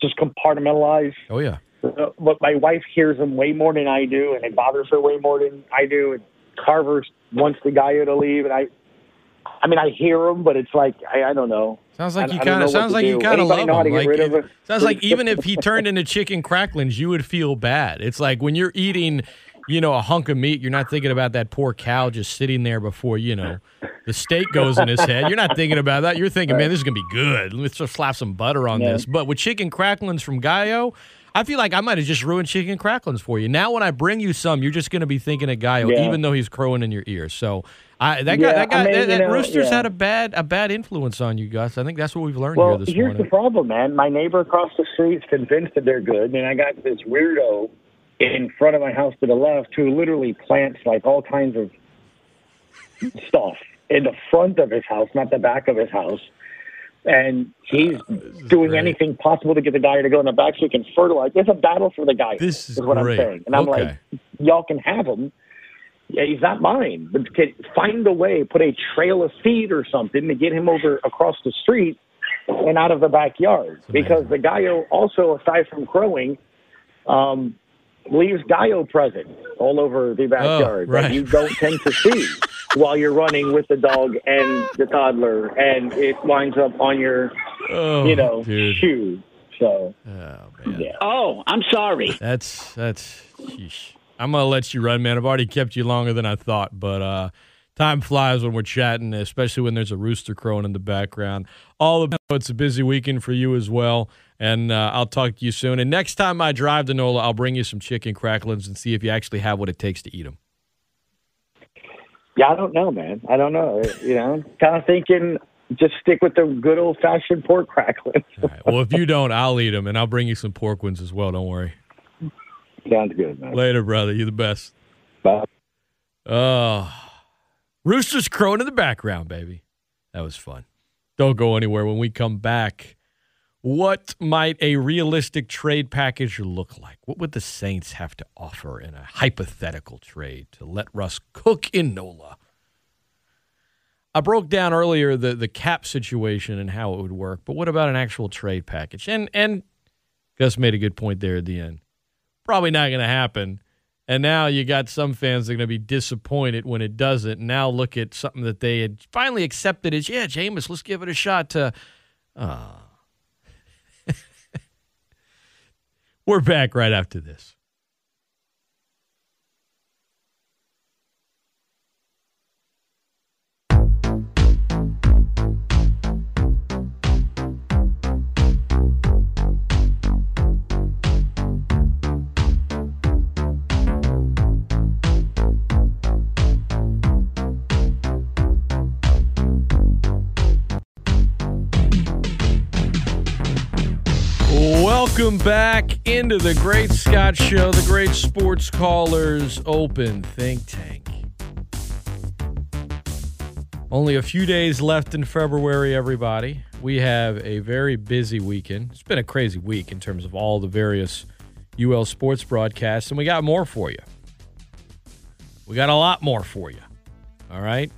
just compartmentalize. Oh yeah, Uh, But my wife hears them way more than I do, and it bothers her way more than I do. And Carver wants the guy to leave, and I, I mean, I hear them, but it's like I, I don't know. sounds like I- you kind of sounds like you kind of love know how to him. Like, rid of it- it? sounds like even if he turned into chicken cracklings, you would feel bad. It's like when you're eating, you know, a hunk of meat, you're not thinking about that poor cow just sitting there before you know the steak goes in his head. You're not thinking about that. You're thinking, man, this is gonna be good. Let's just slap some butter on Yeah. this. But with chicken cracklings from Gallo. I feel like I might have just ruined chicken cracklings for you. Now, when I bring you some, you're just going to be thinking of Gallo, Yeah. even though he's crowing in your ear. So, I that guy, that guy, I mean, that, you that know, rooster's yeah. had a bad, a bad influence on you, Gus. I think that's what we've learned Well, here this here's morning. the problem, man. My neighbor across the street's convinced that they're good, and I got this weirdo in front of my house to the left who literally plants like all kinds of stuff in the front of his house, not the back of his house. And he's doing great. anything possible to get the guy to go in the back so he can fertilize. It's a battle for the guy. This is what great. I'm saying. And I'm Okay. like, y'all can have him. Yeah, he's not mine. But can find a way, put a trail of feed or something to get him over across the street and out of the backyard. Because the Gallo also, aside from crowing, um, leaves Gallo present all over the backyard Oh, right. that you don't tend to see while you're running with the dog and the toddler, and it winds up on your, oh, you know, dude. shoe. So Oh man, yeah. Oh, I'm sorry. that's that's. Sheesh. I'm gonna let you run, man. I've already kept you longer than I thought, but uh, time flies when we're chatting, especially when there's a rooster crowing in the background. All the it's a busy weekend for you as well, and uh, I'll talk to you soon. And next time I drive to NOLA, I'll bring you some chicken cracklings and see if you actually have what it takes to eat them. Yeah, I don't know, man. I don't know. You know, kind of thinking just stick with the good old fashioned pork cracklings. Right. Well, if you don't, I'll eat them, and I'll bring you some pork ones as well. Don't worry. Sounds good, man. Later, brother. You're the best. Bye. Oh, roosters crowing in the background, baby. That was fun. Don't go anywhere. When we come back, what might a realistic trade package look like? What would the Saints have to offer in a hypothetical trade to let Russ cook in NOLA? I broke down earlier the, the cap situation and how it would work, but what about an actual trade package? And and Gus made a good point there at the end. Probably not going to happen. And now you got some fans that are going to be disappointed when it doesn't. Now look at something that they had finally accepted as, yeah, Jameis, let's give it a shot to. Uh. We're back right after this. Welcome back into the Great Scott Show, the Great Sports Callers Open Think Tank. Only a few days left in February, everybody. We have a very busy weekend. It's been a crazy week in terms of all the various UL sports broadcasts, and we got more for you. We got a lot more for you. All right.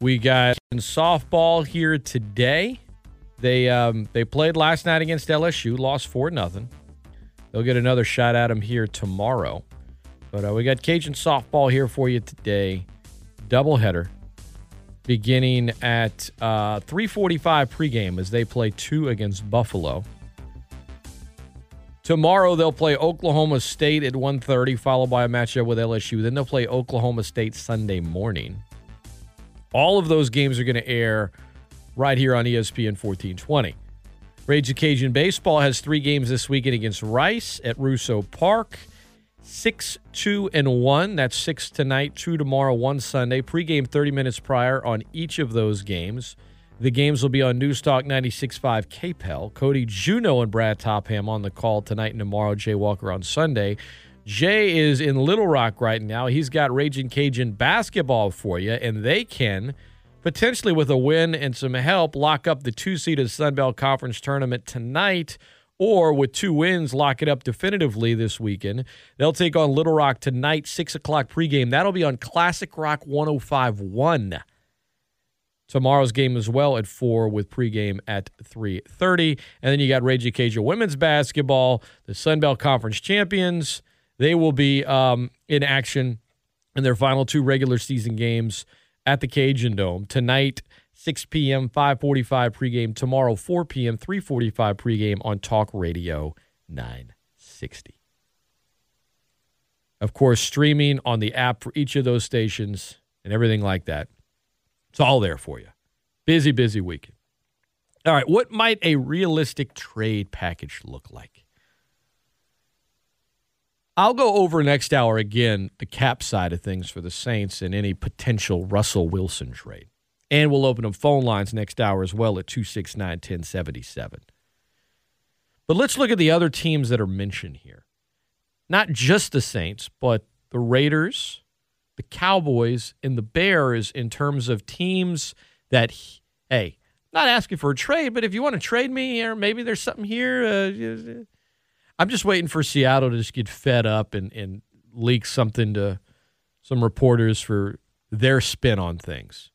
We got softball here today. They um, they played last night against LSU, lost four nothing. They'll get another shot at them here tomorrow. But uh, we got Cajun softball here for you today, doubleheader. beginning at uh, 3:45 pregame as they play two against Buffalo. Tomorrow they'll play Oklahoma State at 1:30, followed by a matchup with LSU. Then they'll play Oklahoma State Sunday morning. All of those games are going to air right here on ESPN 1420. Ragin' Cajun Baseball has three games this weekend against Rice at Russo Park. Six, two, and one. That's six tonight, two tomorrow, one Sunday. Pregame 30 minutes prior on each of those games. The games will be on Newstalk 96.5 KPEL. Cody Juneau and Brad Topham on the call tonight and tomorrow. Jay Walker on Sunday. Jay is in Little Rock right now. He's got Ragin' Cajun basketball for you, and they can potentially, with a win and some help, lock up the two seeded Sun Belt Conference tournament tonight or with two wins, lock it up definitively this weekend. They'll take on Little Rock tonight, 6 o'clock pregame. That'll be on Classic Rock 1051. Tomorrow's game as well at 4 with pregame at 3.30. And then you got Ragin' Cajun women's basketball, the Sun Belt Conference champions. They will be um, in action in their final two regular season games at the Cajun Dome. Tonight, 6 p.m., 545 pregame. Tomorrow, 4 p.m., 345 pregame on Talk Radio 960. Of course, streaming on the app for each of those stations and everything like that. It's all there for you. Busy, busy weekend. All right, what might a realistic trade package look like? I'll go over next hour again the cap side of things for the Saints and any potential Russell Wilson trade. And we'll open up phone lines next hour as well at 269 1077. But let's look at the other teams that are mentioned here. Not just the Saints, but the Raiders, the Cowboys, and the Bears in terms of teams that, hey, not asking for a trade, but if you want to trade me, or maybe there's something here. Uh, I'm just waiting for Seattle to just get fed up and, and leak something to some reporters for their spin on things.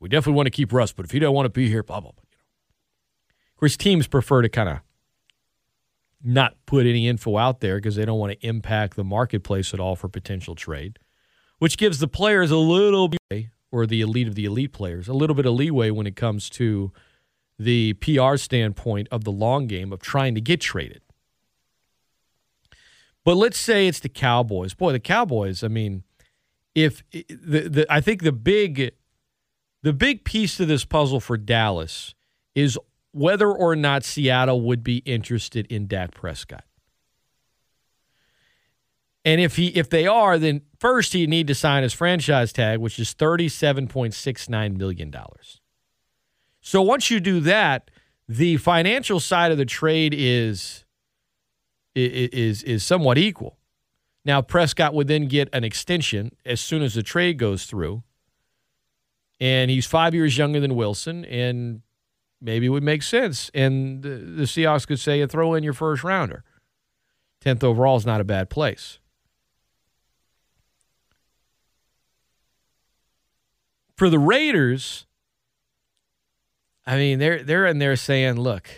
We definitely want to keep Russ, but if he don't want to be here, blah blah blah. You know. Of course, teams prefer to kind of not put any info out there because they don't want to impact the marketplace at all for potential trade, which gives the players a little bit, or the elite of the elite players, a little bit of leeway when it comes to the PR standpoint of the long game of trying to get traded. But let's say it's the Cowboys. Boy, the Cowboys. I mean, if the, the I think the big the big piece to this puzzle for Dallas is whether or not Seattle would be interested in Dak Prescott. And if he if they are, then first he need to sign his franchise tag, which is $37.69 million. So once you do that, the financial side of the trade is is is somewhat equal. Now Prescott would then get an extension as soon as the trade goes through, and he's five years younger than Wilson, and maybe it would make sense. And the, the Seahawks could say, "Throw in your first rounder." Tenth overall is not a bad place. For the Raiders, I mean, they're they're in there saying, "Look."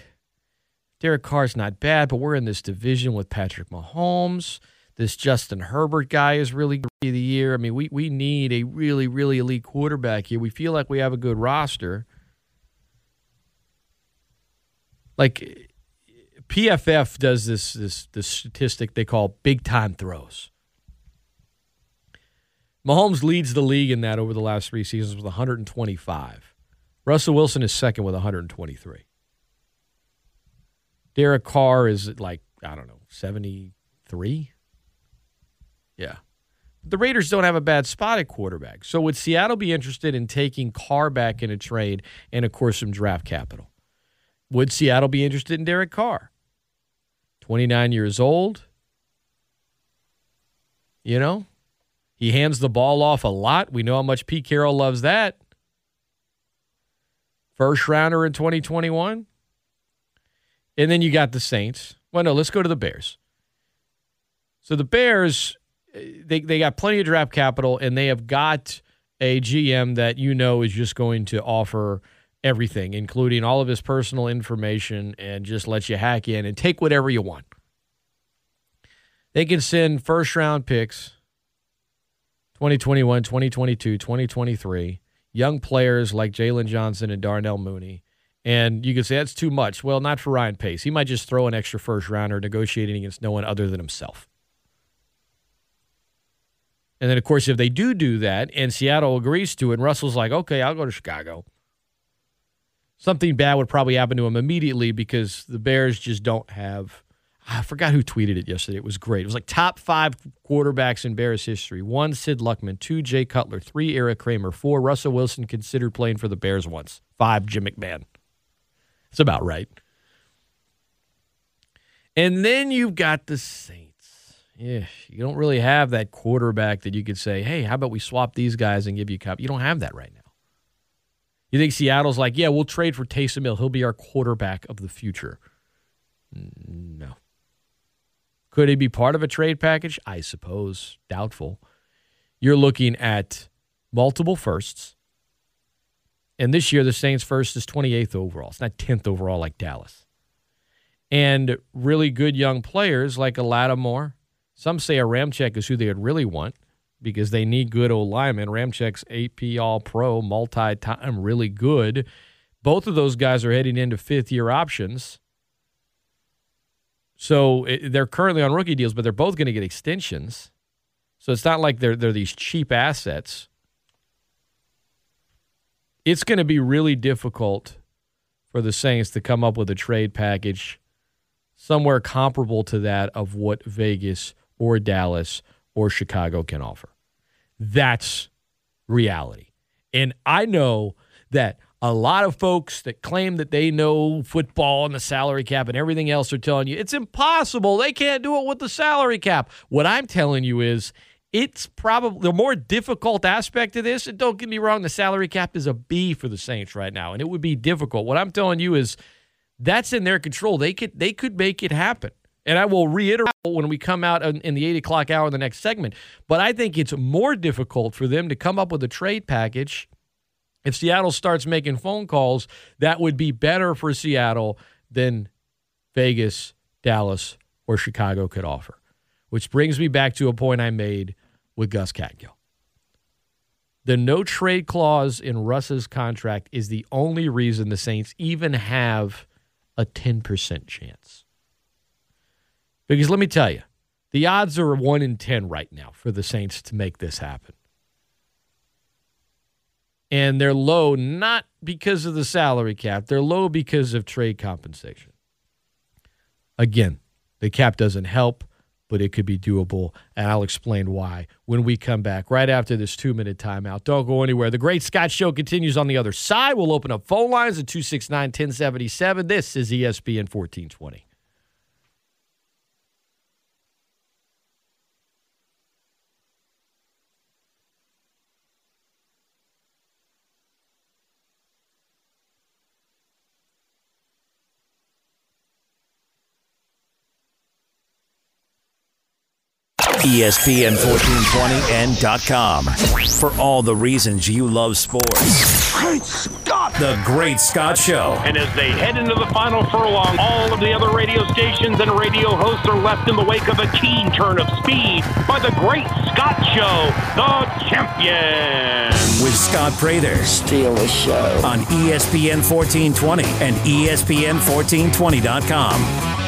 Derek Carr's not bad, but we're in this division with Patrick Mahomes. This Justin Herbert guy is really the year. I mean, we we need a really really elite quarterback here. We feel like we have a good roster. Like PFF does this this this statistic they call big time throws. Mahomes leads the league in that over the last three seasons with 125. Russell Wilson is second with 123. Derek Carr is like, I don't know, 73? Yeah. The Raiders don't have a bad spot at quarterback. So would Seattle be interested in taking Carr back in a trade and, of course, some draft capital? Would Seattle be interested in Derek Carr? 29 years old. You know, he hands the ball off a lot. We know how much Pete Carroll loves that. First rounder in 2021. And then you got the Saints. Well, no, let's go to the Bears. So the Bears, eh, they, they got plenty of draft capital, and they have got a GM that you know is just going to offer everything, including all of his personal information, and just let you hack in and take whatever you want. They can send first round picks 2021, 2022, 2023 young players like Jaylon Johnson and Darnell Mooney. And you could say that's too much. Well, not for Ryan Pace. He might just throw an extra first rounder negotiating against no one other than himself. And then, of course, if they do do that and Seattle agrees to it, and Russell's like, okay, I'll go to Chicago, something bad would probably happen to him immediately because the Bears just don't have. I forgot who tweeted it yesterday. It was great. It was like top five quarterbacks in Bears history. One, Sid Luckman. Two, Jay Cutler. Three, Erik Kramer. Four, Russell Wilson considered playing for the Bears once. Five, Jim McMahon. It's about right. And then you've got the Saints yeah, you don't really have that quarterback that you could say, hey, how about we swap these guys and give you a cup? You don't have that right now. You think Seattle's like, yeah, we'll trade for Taysom Hill. He'll be our quarterback of the future. No. Could he be part of a trade package? I suppose. Doubtful. You're looking at multiple firsts. And this year, the Saints' first is 28th overall. It's not 10th overall like Dallas. And really good young players like a Lattimore some say a Ramczyk is who they would really want because they need good old linemen. Ramczyk's AP All Pro, multi time, really good. Both of those guys are heading into fifth year options. So it, they're currently on rookie deals, but they're both going to get extensions. So it's not like they're, they're these cheap assets. It's going to be really difficult for the Saints to come up with a trade package somewhere comparable to that of what Vegas or Dallas or Chicago can offer. That's reality. And I know that a lot of folks that claim that they know football and the salary cap and everything else are telling you it's impossible. They can't do it with the salary cap. What I'm telling you is it's probably the more difficult aspect of this. And don't get me wrong, the salary cap is a B for the Saints right now, and it would be difficult. What I'm telling you is that's in their control. They could they could make it happen. And I will reiterate when we come out in the 8 o'clock hour in the next segment. But I think it's more difficult for them to come up with a trade package. If Seattle starts making phone calls, that would be better for Seattle than Vegas, Dallas, or Chicago could offer. Which brings me back to a point I made with Gus Kattengell. The no trade clause in Russ's contract is the only reason the Saints even have a 10% chance. Because let me tell you, the odds are 1 in 10 right now for the Saints to make this happen. And they're low not because of the salary cap, they're low because of trade compensation. Again, the cap doesn't help, but it could be doable, and I'll explain why when we come back right after this two minute timeout. Don't go anywhere. The Great Scott Show continues on the other side. We'll open up phone lines at 269 1077. This is ESPN 1420. ESPN 1420 and .com for all the reasons you love sports. Great Scott! The Great Scott Show. And as they head into the final furlong, all of the other radio stations and radio hosts are left in the wake of a keen turn of speed by the Great Scott Show, the champion. With Scott Prather. Steal the show. On ESPN 1420 and ESPN1420.com.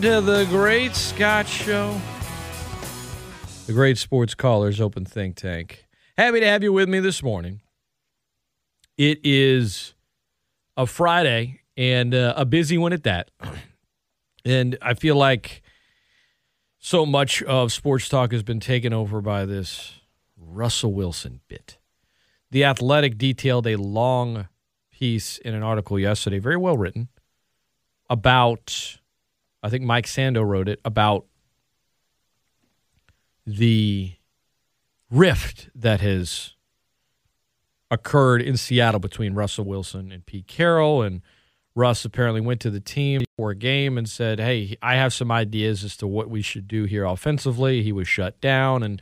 the Great Scott Show, the Great Sports Callers Open Think Tank. Happy to have you with me this morning. It is a Friday and uh, a busy one at that. And I feel like so much of sports talk has been taken over by this Russell Wilson bit. The Athletic detailed a long piece in an article yesterday, very well written, about I think Mike Sando wrote it about the rift that has occurred in Seattle between Russell Wilson and Pete Carroll. And Russ apparently went to the team for a game and said, Hey, I have some ideas as to what we should do here offensively. He was shut down and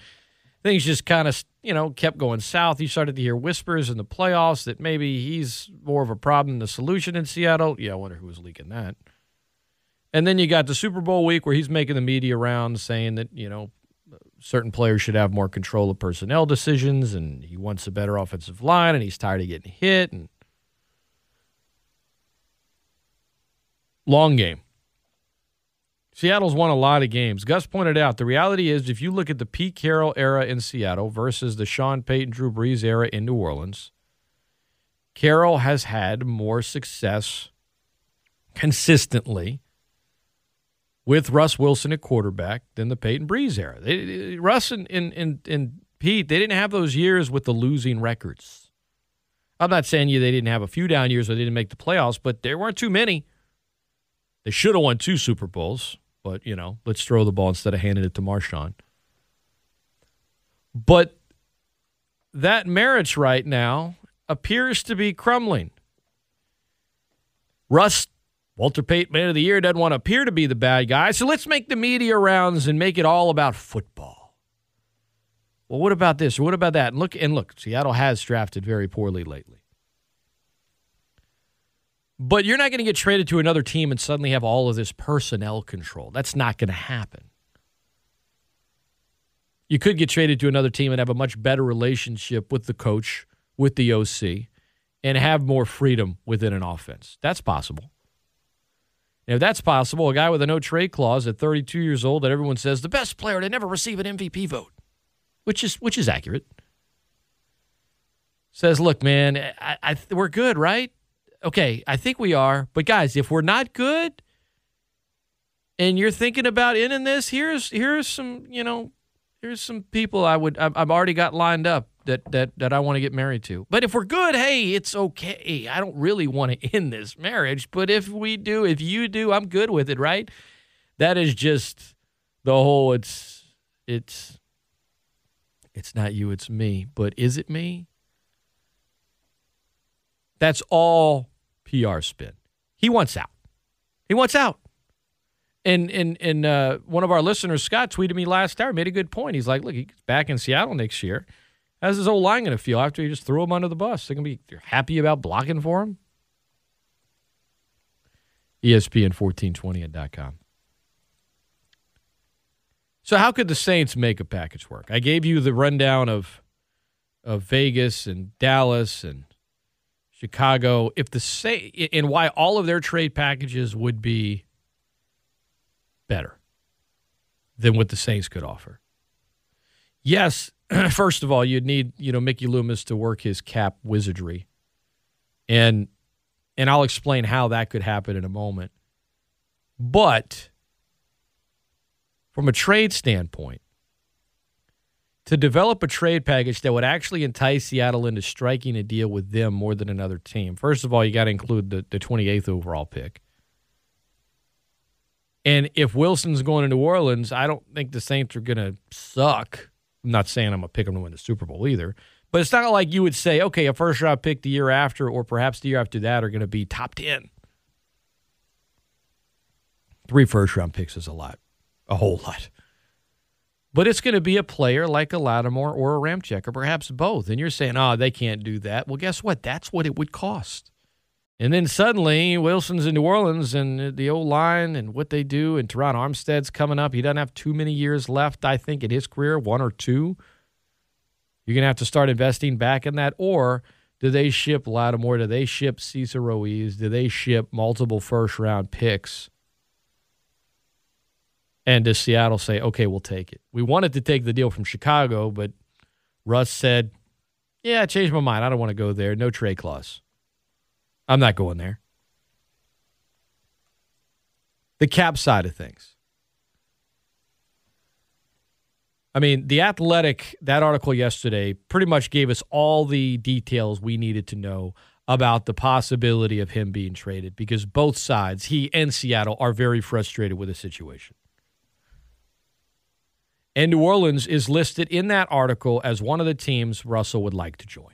things just kind of, you know, kept going south. You started to hear whispers in the playoffs that maybe he's more of a problem than the solution in Seattle. Yeah, I wonder who was leaking that. And then you got the Super Bowl week where he's making the media rounds saying that, you know, certain players should have more control of personnel decisions and he wants a better offensive line and he's tired of getting hit and long game. Seattle's won a lot of games. Gus pointed out the reality is if you look at the Pete Carroll era in Seattle versus the Sean Payton Drew Brees era in New Orleans, Carroll has had more success consistently with Russ Wilson at quarterback than the Payton Brees era. They, Russ and, and, and, and Pete, they didn't have those years with the losing records. I'm not saying you they didn't have a few down years where they didn't make the playoffs, but there weren't too many. They should have won two Super Bowls, but you know, let's throw the ball instead of handing it to Marshawn. But that marriage right now appears to be crumbling. Russ Walter Payton, Man of the Year, doesn't want to appear to be the bad guy. So let's make the media rounds and make it all about football. Well, what about this what about that? And look, and look, Seattle has drafted very poorly lately. But you're not going to get traded to another team and suddenly have all of this personnel control. That's not going to happen. You could get traded to another team and have a much better relationship with the coach, with the OC, and have more freedom within an offense. That's possible. If that's possible, a guy with a no trade clause at 32 years old that everyone says the best player to never receive an MVP vote, which is which is accurate, says, "Look, man, I, I, we're good, right? Okay, I think we are, but guys, if we're not good, and you're thinking about ending this, here's here's some you know, here's some people I would I've, I've already got lined up that that that I want to get married to. But if we're good, hey, it's okay. I don't really want to end this marriage, but if we do, if you do, I'm good with it, right? That is just the whole it's it's it's not you, it's me. But is it me? That's all PR spin. He wants out. He wants out. And and and uh, one of our listeners, Scott, tweeted me last hour, made a good point. He's like, look, he's back in Seattle next year. How's his O line going to feel after you just threw him under the bus? They're going to be happy about blocking for him? ESPN1420.com. So, how could the Saints make a package work? I gave you the rundown of of Vegas and Dallas and Chicago. If the Sa- and why all of their trade packages would be better than what the Saints could offer. Yes, first of all, you'd need you know Mickey Loomis to work his cap wizardry, and and I'll explain how that could happen in a moment. But from a trade standpoint, to develop a trade package that would actually entice Seattle into striking a deal with them more than another team, first of all, you got to include the, the 28th overall pick. And if Wilson's going to New Orleans, I don't think the Saints are going to suck. I'm not saying I'm going to pick them to win the Super Bowl either. But it's not like you would say, okay, a first round pick the year after or perhaps the year after that are going to be top 10. Three first round picks is a lot, a whole lot. But it's going to be a player like a Lattimore or a Ramczyk or perhaps both. And you're saying, oh, they can't do that. Well, guess what? That's what it would cost. And then suddenly Wilson's in New Orleans and the O line and what they do, and Terron Armstead's coming up. He doesn't have too many years left, I think, in his career, one or two. You're going to have to start investing back in that. Or do they ship Lattimore? Do they ship Cesar Ruiz? Do they ship multiple first round picks? And does Seattle say, okay, we'll take it? We wanted to take the deal from Chicago, but Russ said, yeah, I changed my mind. I don't want to go there. No trade clause. I'm not going there. The cap side of things. I mean, the athletic, that article yesterday pretty much gave us all the details we needed to know about the possibility of him being traded because both sides, he and Seattle, are very frustrated with the situation. And New Orleans is listed in that article as one of the teams Russell would like to join.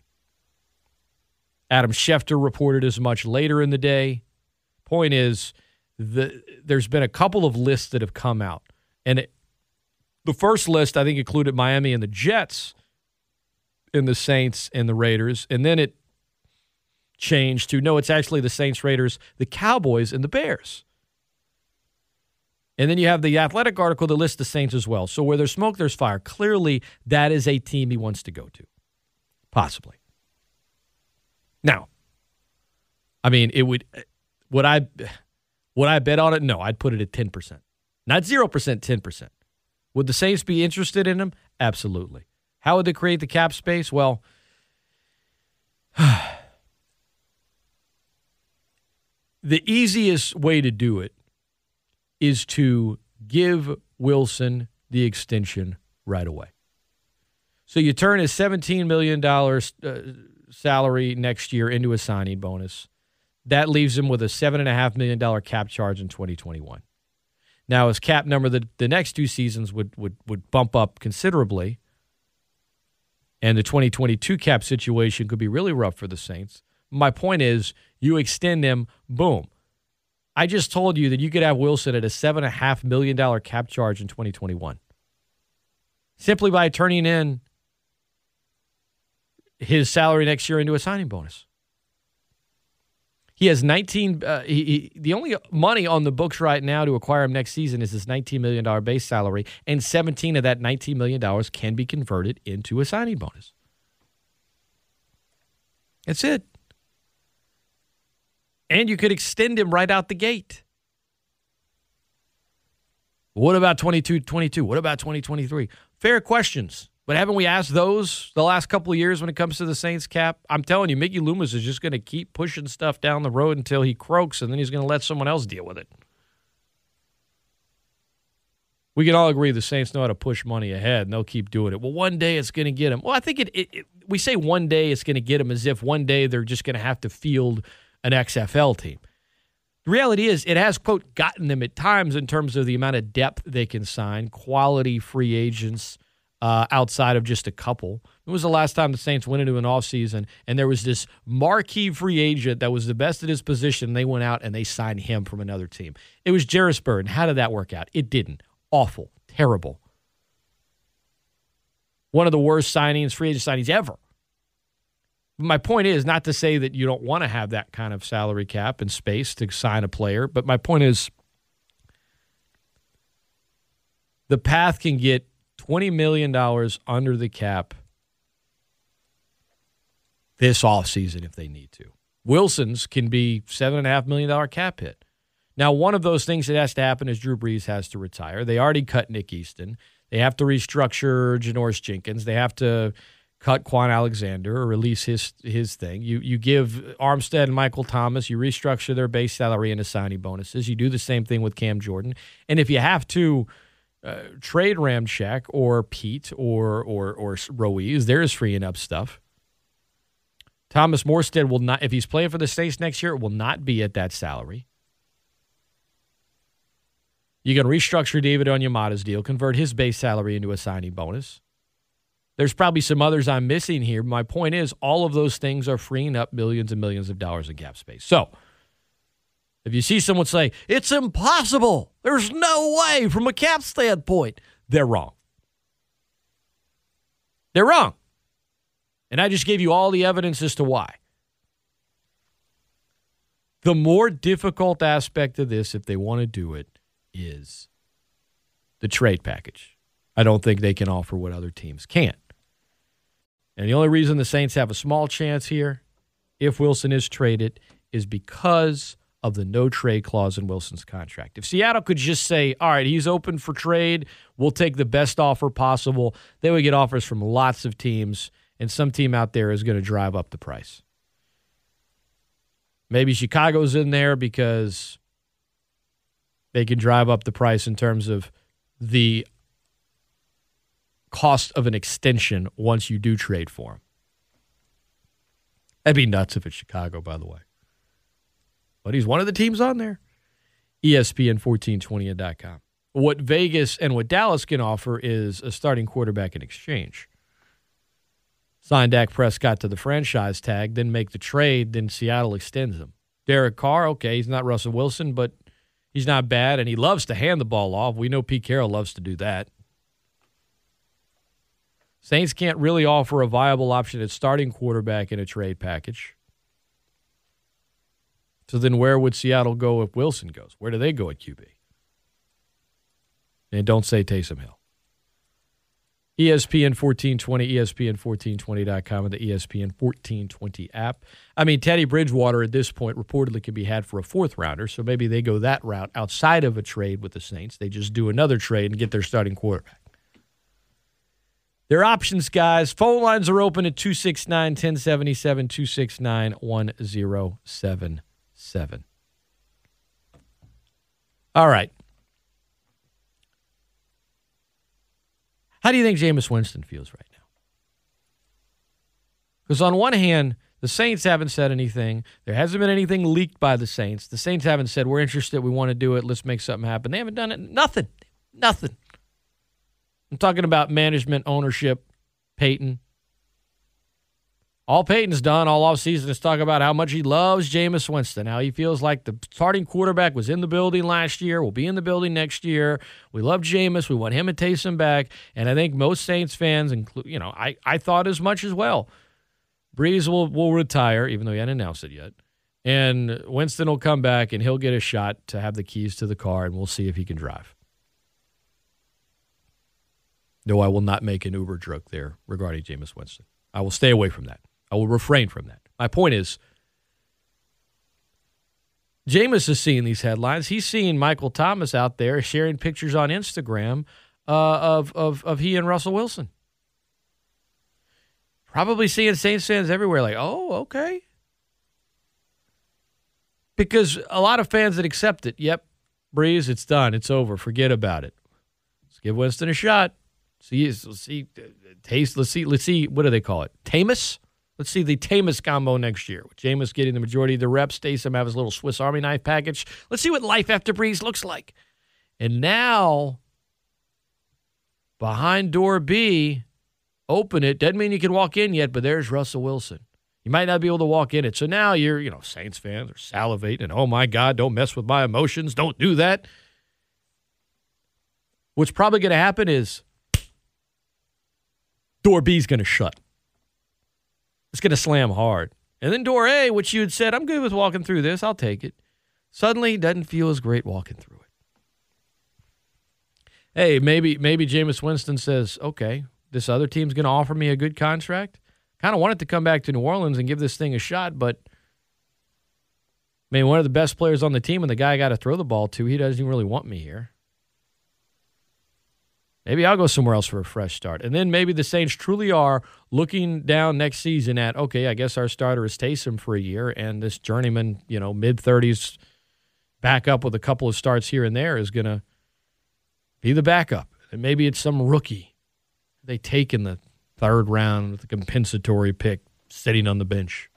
Adam Schefter reported as much later in the day. Point is, the, there's been a couple of lists that have come out. And it, the first list, I think, included Miami and the Jets, and the Saints and the Raiders. And then it changed to no, it's actually the Saints, Raiders, the Cowboys, and the Bears. And then you have the athletic article that lists the Saints as well. So where there's smoke, there's fire. Clearly, that is a team he wants to go to. Possibly. Now, I mean, it would would I would I bet on it? No, I'd put it at 10%. Not 0%, 10%. Would the Saints be interested in him? Absolutely. How would they create the cap space? Well, the easiest way to do it is to give Wilson the extension right away. So you turn his $17 million uh, salary next year into a signing bonus. That leaves him with a $7.5 million cap charge in 2021. Now, his cap number the, the next two seasons would, would, would bump up considerably. And the 2022 cap situation could be really rough for the Saints. My point is, you extend him, boom. I just told you that you could have Wilson at a $7.5 million cap charge in 2021 simply by turning in his salary next year into a signing bonus. He has 19. Uh, he, he, the only money on the books right now to acquire him next season is his 19 million dollar base salary, and 17 of that 19 million dollars can be converted into a signing bonus. That's it. And you could extend him right out the gate. What about 22 22? What about 2023? Fair questions. But haven't we asked those the last couple of years when it comes to the Saints cap? I'm telling you, Mickey Loomis is just going to keep pushing stuff down the road until he croaks, and then he's going to let someone else deal with it. We can all agree the Saints know how to push money ahead, and they'll keep doing it. Well, one day it's going to get them. Well, I think it, it, it we say one day it's going to get them as if one day they're just going to have to field an XFL team. The reality is, it has, quote, gotten them at times in terms of the amount of depth they can sign, quality free agents uh, outside of just a couple. It was the last time the Saints went into an offseason and there was this marquee free agent that was the best at his position. They went out and they signed him from another team. It was Jairus Byrd. How did that work out? It didn't. Awful. Terrible. One of the worst signings, free agent signings ever. My point is not to say that you don't want to have that kind of salary cap and space to sign a player, but my point is the path can get $20 million under the cap this offseason if they need to. Wilson's can be $7.5 million cap hit. Now, one of those things that has to happen is Drew Brees has to retire. They already cut Nick Easton. They have to restructure Janoris Jenkins. They have to cut Kwon Alexander or release his his thing. You you give Armstead and Michael Thomas, you restructure their base salary and signing bonuses. You do the same thing with Cam Jordan. And if you have to uh, trade Ramczyk or Peat or or or Ruiz. There's freeing up stuff. Thomas Morstead will not, if he's playing for the States next year, it will not be at that salary. You can restructure David Onyemata's deal, convert his base salary into a signing bonus. There's probably some others I'm missing here. My point is, all of those things are freeing up millions and millions of dollars in cap space. So, if you see someone say, it's impossible, there's no way from a cap standpoint, they're wrong. They're wrong. And I just gave you all the evidence as to why. The more difficult aspect of this, if they want to do it, is the trade package. I don't think they can offer what other teams can't. And the only reason the Saints have a small chance here, if Wilson is traded, is because of the no trade clause in Wilson's contract. If Seattle could just say, all right, he's open for trade, we'll take the best offer possible, they would get offers from lots of teams, and some team out there is going to drive up the price. Maybe Chicago's in there because they can drive up the price in terms of the cost of an extension once you do trade for him. That'd be nuts if it's Chicago, by the way but he's one of the teams on there. ESPN1420.com. What Vegas and what Dallas can offer is a starting quarterback in exchange. sign Dak Prescott to the franchise tag, then make the trade, then Seattle extends him. Derek Carr, okay, he's not Russell Wilson, but he's not bad, and he loves to hand the ball off. We know Pete Carroll loves to do that. Saints can't really offer a viable option at starting quarterback in a trade package. So then where would Seattle go if Wilson goes? Where do they go at QB? And don't say Taysom Hill. ESPN 1420, ESPN1420.com, and the ESPN 1420 app. I mean, Teddy Bridgewater at this point reportedly can be had for a fourth rounder, so maybe they go that route outside of a trade with the Saints. They just do another trade and get their starting quarterback. Their options, guys. Phone lines are open at 269 1077, 269 1077. All right. How do you think Jameis Winston feels right now? Because on one hand, the Saints haven't said anything. There hasn't been anything leaked by the Saints. The Saints haven't said, we're interested, we want to do it, let's make something happen. They haven't done it. Nothing. Nothing. I'm talking about management, ownership, Payton. All Peyton's done all offseason is talk about how much he loves Jameis Winston, how he feels like the starting quarterback was in the building last year, will be in the building next year. We love Jameis. We want him and Taysom back. And I think most Saints fans, include, you know, I, I thought as much as well. Brees will, will retire, even though he hadn't announced it yet. And Winston will come back and he'll get a shot to have the keys to the car, and we'll see if he can drive. No, I will not make an Uber joke there regarding Jameis Winston. I will stay away from that. I will refrain from that. My point is, Jameis is seeing these headlines. He's seeing Michael Thomas out there sharing pictures on Instagram uh, of, of, of he and Russell Wilson. Probably seeing Saints fans everywhere like, oh, okay. Because a lot of fans that accept it, yep, Brees, it's done. It's over. Forget about it. Let's give Winston a shot. See, let's see, taste. Let's see. Let's see. What do they call it? Tamus. Let's see the Tamus combo next year. With Jameis getting the majority of the reps, Taysom have his little Swiss Army knife package. Let's see what life after Brees looks like. And now, behind door B, open it. Doesn't mean you can walk in yet, but there's Russell Wilson. You might not be able to walk in it. So now you're, you know, Saints fans are salivating. Oh my God, don't mess with my emotions. Don't do that. What's probably going to happen is door B is going to shut. It's going to slam hard. And then door A, which you had said, I'm good with walking through this, I'll take it. Suddenly doesn't feel as great walking through it. Hey, maybe maybe Jameis Winston says, okay, this other team's going to offer me a good contract. Kind of wanted to come back to New Orleans and give this thing a shot, but I mean, one of the best players on the team and the guy I got to throw the ball to, he doesn't really want me here. Maybe I'll go somewhere else for a fresh start. And then maybe the Saints truly are looking down next season at, okay, I guess our starter is Taysom for a year, and this journeyman, you know, mid 30s, back up with a couple of starts here and there is going to be the backup. And maybe it's some rookie they take in the third round with a compensatory pick sitting on the bench.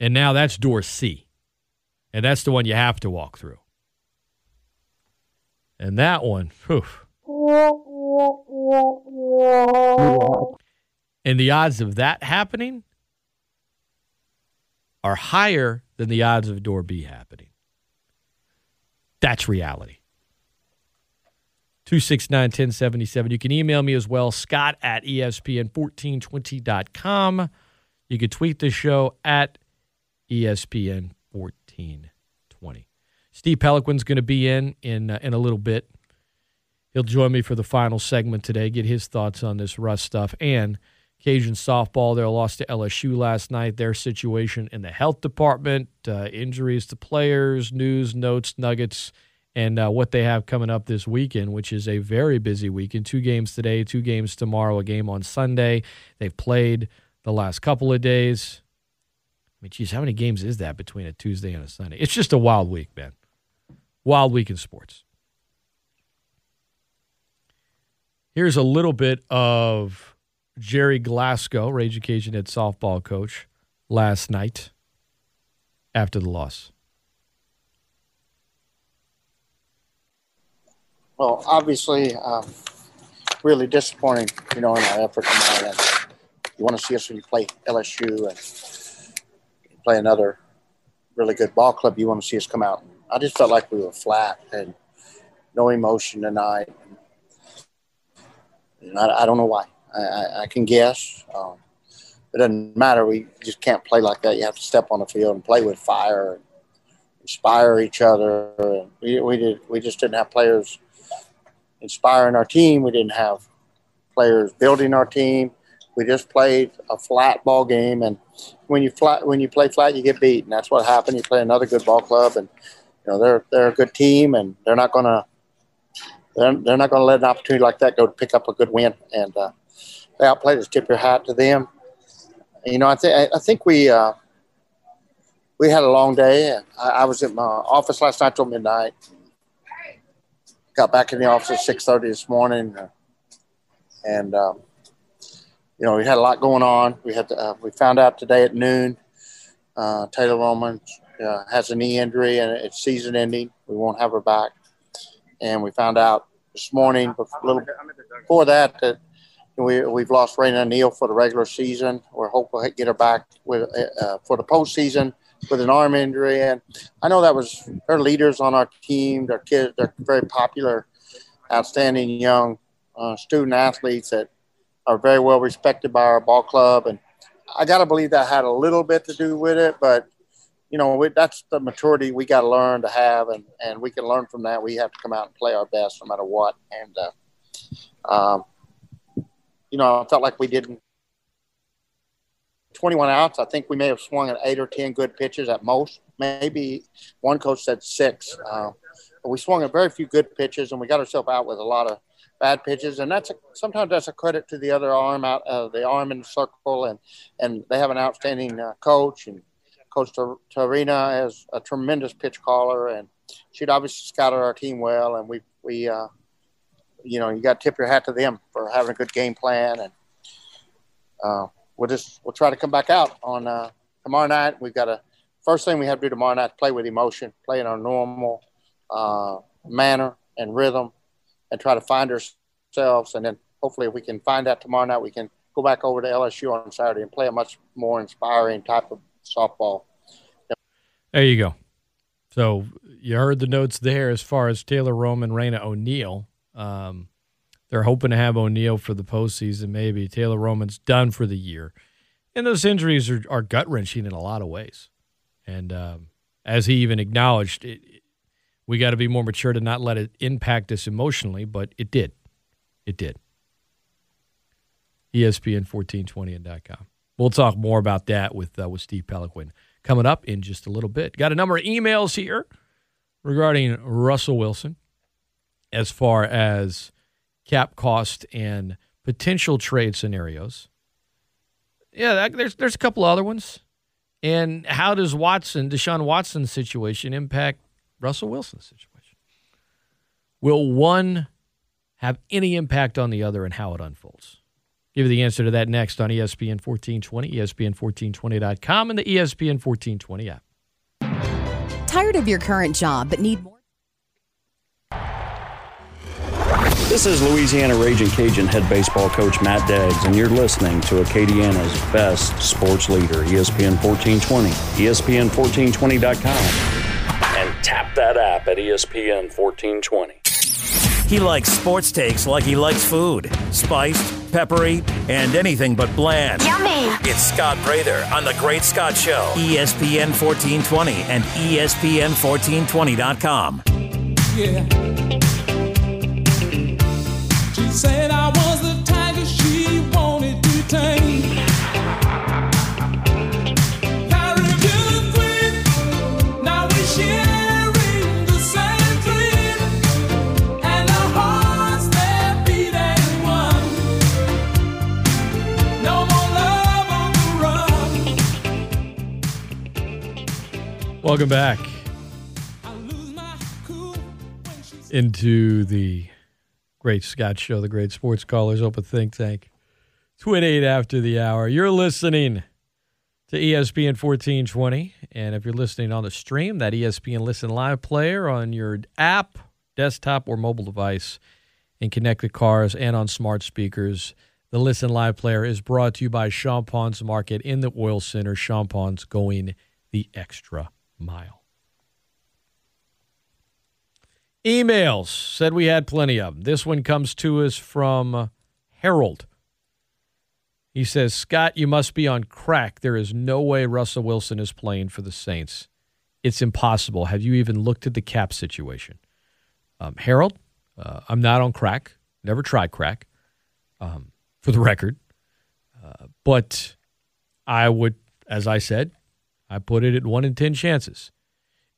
And now that's door C. And that's the one you have to walk through. And that one, whew, and the odds of that happening are higher than the odds of door B happening. That's reality. 269 1077. You can email me as well, scott at espn1420.com. You can tweet the show at espn1420. Steve Peloquin's going to be in in, uh, in a little bit. He'll join me for the final segment today, get his thoughts on this Russ stuff and Cajun softball. They lost to LSU last night. Their situation in the health department, uh, injuries to players, news, notes, nuggets, and uh, what they have coming up this weekend, which is a very busy weekend. Two games today, two games tomorrow, a game on Sunday. They've played the last couple of days. I mean, geez, how many games is that between a Tuesday and a Sunday? It's just a wild week, man. Wild week in sports. Here's a little bit of Gerry Glasco, Ragin' Cajun head softball coach, last night after the loss. Well, obviously, um, really disappointing, you know, in our effort tonight. you want to see us when you play LSU and play another really good ball club. You want to see us come out. I just felt like we were flat and no emotion tonight. And I, I don't know why. I, I, I can guess. Um, it doesn't matter. We just can't play like that. You have to step on the field and play with fire, and inspire each other. We, we did. We just didn't have players inspiring our team. We didn't have players building our team. We just played a flat ball game, and when you flat when you play flat, you get beat, and that's what happened. You play another good ball club, and you know they're they're a good team, and they're not gonna they're, they're not gonna let an opportunity like that go to pick up a good win. And uh, they outplayed us. Tip your hat to them. You know, I think I think we uh, we had a long day. I, I was at my office last night till midnight. Got back in the office at six thirty this morning, uh, and um, you know we had a lot going on. We had to, uh, we found out today at noon uh, Taylor Roman uh, has a knee injury and it's season ending. We won't have her back, and we found out this morning, little before that, that we, we've lost Raina Neal for the regular season. We're hoping to get her back with uh, for the postseason with an arm injury. And I know that was her leaders on our team. They're kids. They're very popular, outstanding young uh, student athletes that are very well respected by our ball club. And I got to believe that had a little bit to do with it. But you know, we, that's the maturity we got to learn to have, and and we can learn from that. We have to come out and play our best no matter what. And uh, um, you know, I felt like we didn't. 21 outs. I think we may have swung at eight or 10 good pitches at most. Maybe one coach said six. Uh, but we swung at very few good pitches, and we got ourselves out with a lot of bad pitches. And that's a, sometimes that's a credit to the other arm out, uh, the arm in the circle, and and they have an outstanding uh, coach. And Coach Torina is a tremendous pitch caller, and she'd obviously scouted our team well. And we we uh, you know, you got to tip your hat to them for having a good game plan, and uh, we'll just we'll try to come back out on uh, tomorrow night. We've got a first thing we have to do tomorrow night: play with emotion, play in our normal uh, manner and rhythm, and try to find ourselves. And then hopefully, if we can find that tomorrow night, we can go back over to LSU on Saturday and play a much more inspiring type of softball. There you go. So you heard the notes there as far as Taylor Roman, Raina O'Neal. Um, they're hoping to have O'Neal for the postseason, maybe. Taylor Roman's done for the year. And those injuries are, are gut wrenching in a lot of ways. And um, as he even acknowledged, it, it, we got to be more mature to not let it impact us emotionally, but it did. It did. ESPN1420 and .com. We'll talk more about that with uh, with Steve Peloquin coming up in just a little bit. Got a number of emails here regarding Russell Wilson as far as cap cost and potential trade scenarios. Yeah, that, there's there's a couple other ones. And how does Watson, Deshaun Watson's situation impact Russell Wilson's situation? Will one have any impact on the other and how it unfolds? Give you the answer to that next on ESPN 1420, ESPN1420.com, and the ESPN 1420 app. Tired of your current job but need more? This is Louisiana Ragin' Cajun head baseball coach Matt Deggs, and you're listening to Acadiana's best sports leader, ESPN 1420, ESPN1420.com, and tap that app at ESPN 1420. He likes sports takes like he likes food spiced, peppery, and anything but bland. Yummy! It's Scott Prather on The Great Scott Show, ESPN 1420 and ESPN1420.com. Yeah. She said I was the tiger she wanted to tame. Welcome back into the Great Scott Show, the Great Sports Callers Open Think Tank. Twin 8 after the hour. You're listening to ESPN 1420. And if you're listening on the stream, that ESPN Listen Live player on your app, desktop, or mobile device, and connected cars and on smart speakers, The Listen Live player is brought to you by Champagne's Market in the Oil Center. Champagne's going the extra mile. Emails said we had plenty of them. This one comes to us from Harold. He says, Scott, you must be on crack. There is no way Russell Wilson is playing for the Saints. It's impossible. Have you even looked at the cap situation? Um, Harold, uh, I'm not on crack. Never tried crack, um, for the record. Uh, but I would, as I said, I put it at one in 10 chances.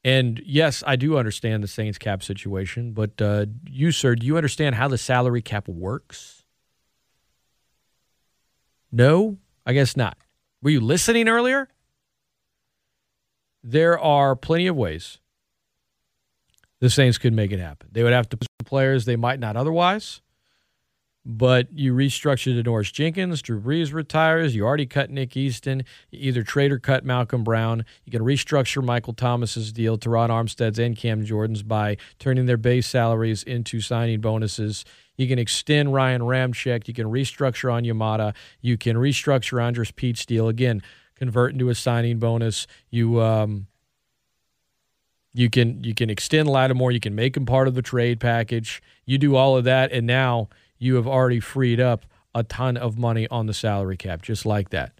And yes, I do understand the Saints cap situation, but uh, you, sir, do you understand how the salary cap works? No, I guess not. Were you listening earlier? There are plenty of ways the Saints could make it happen. They would have to put some players they might not otherwise. But you restructure Janoris Jenkins, Drew Brees retires. You already cut Nick Easton. You either trade or cut Malcolm Brown. You can restructure Michael Thomas's deal, Terron Armstead's, and Cam Jordan's by turning their base salaries into signing bonuses. You can extend Ryan Ramczyk. You can restructure Onyemata. You can restructure Andrus Peat's deal again, convert into a signing bonus. You um, you can you can extend Lattimore. You can make him part of the trade package. You do all of that, and now you have already freed up a ton of money on the salary cap, just like that.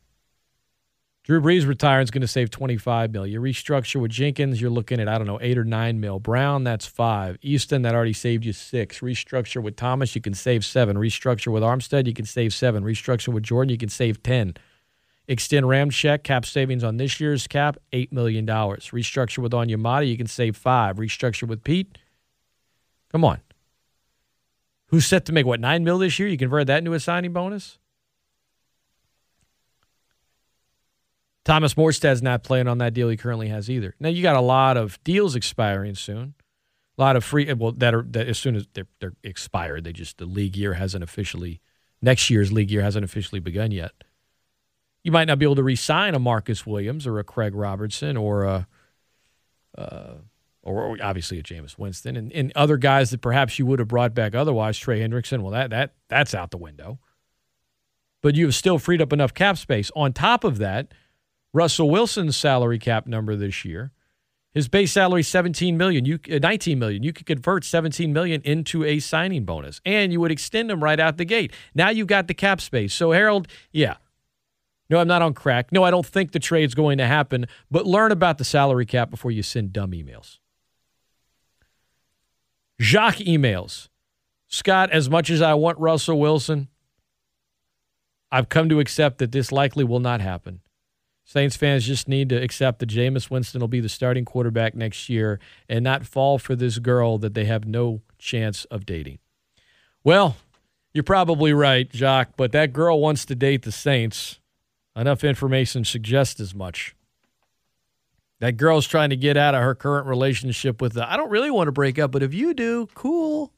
Drew Brees retiring is going to save 25 mil. You restructure with Jenkins, you're looking at, I don't know, eight or nine mil. Brown, that's five. Easton, that already saved you six. Restructure with Thomas, you can save seven. Restructure with Armstead, you can save seven. Restructure with Jordan, you can save 10. Extend Ramczyk, cap savings on this year's cap, $8 million. Restructure with Onyemata, you can save five. Restructure with Peat, come on. Who's set to make, what, nine mil this year? You convert that into a signing bonus? Thomas Morstead's not playing on that deal he currently has either. Now you got a lot of deals expiring soon. A lot of free well that are that as soon as they're, they're expired, they just the league year hasn't officially next year's league year hasn't officially begun yet. You might not be able to re-sign a Marcus Williams or a Craig Robertson or a uh, or obviously a Jameis Winston and, and other guys that perhaps you would have brought back otherwise, Trey Hendrickson. Well, that that that's out the window. But you have still freed up enough cap space. On top of that, Russell Wilson's salary cap number this year, his base salary is 17 million, you uh, 19 million. You could convert 17 million into a signing bonus and you would extend him right out the gate. Now you've got the cap space. So Harold, yeah. No, I'm not on crack. No, I don't think the trade's going to happen, but learn about the salary cap before you send dumb emails. Jacques emails. Scott, as much as I want Russell Wilson, I've come to accept that this likely will not happen. Saints fans just need to accept that Jameis Winston will be the starting quarterback next year and not fall for this girl that they have no chance of dating. Well, you're probably right, Jacques, but that girl wants to date the Saints. Enough information suggests as much. That girl's trying to get out of her current relationship with the I don't really want to break up, but if you do, cool.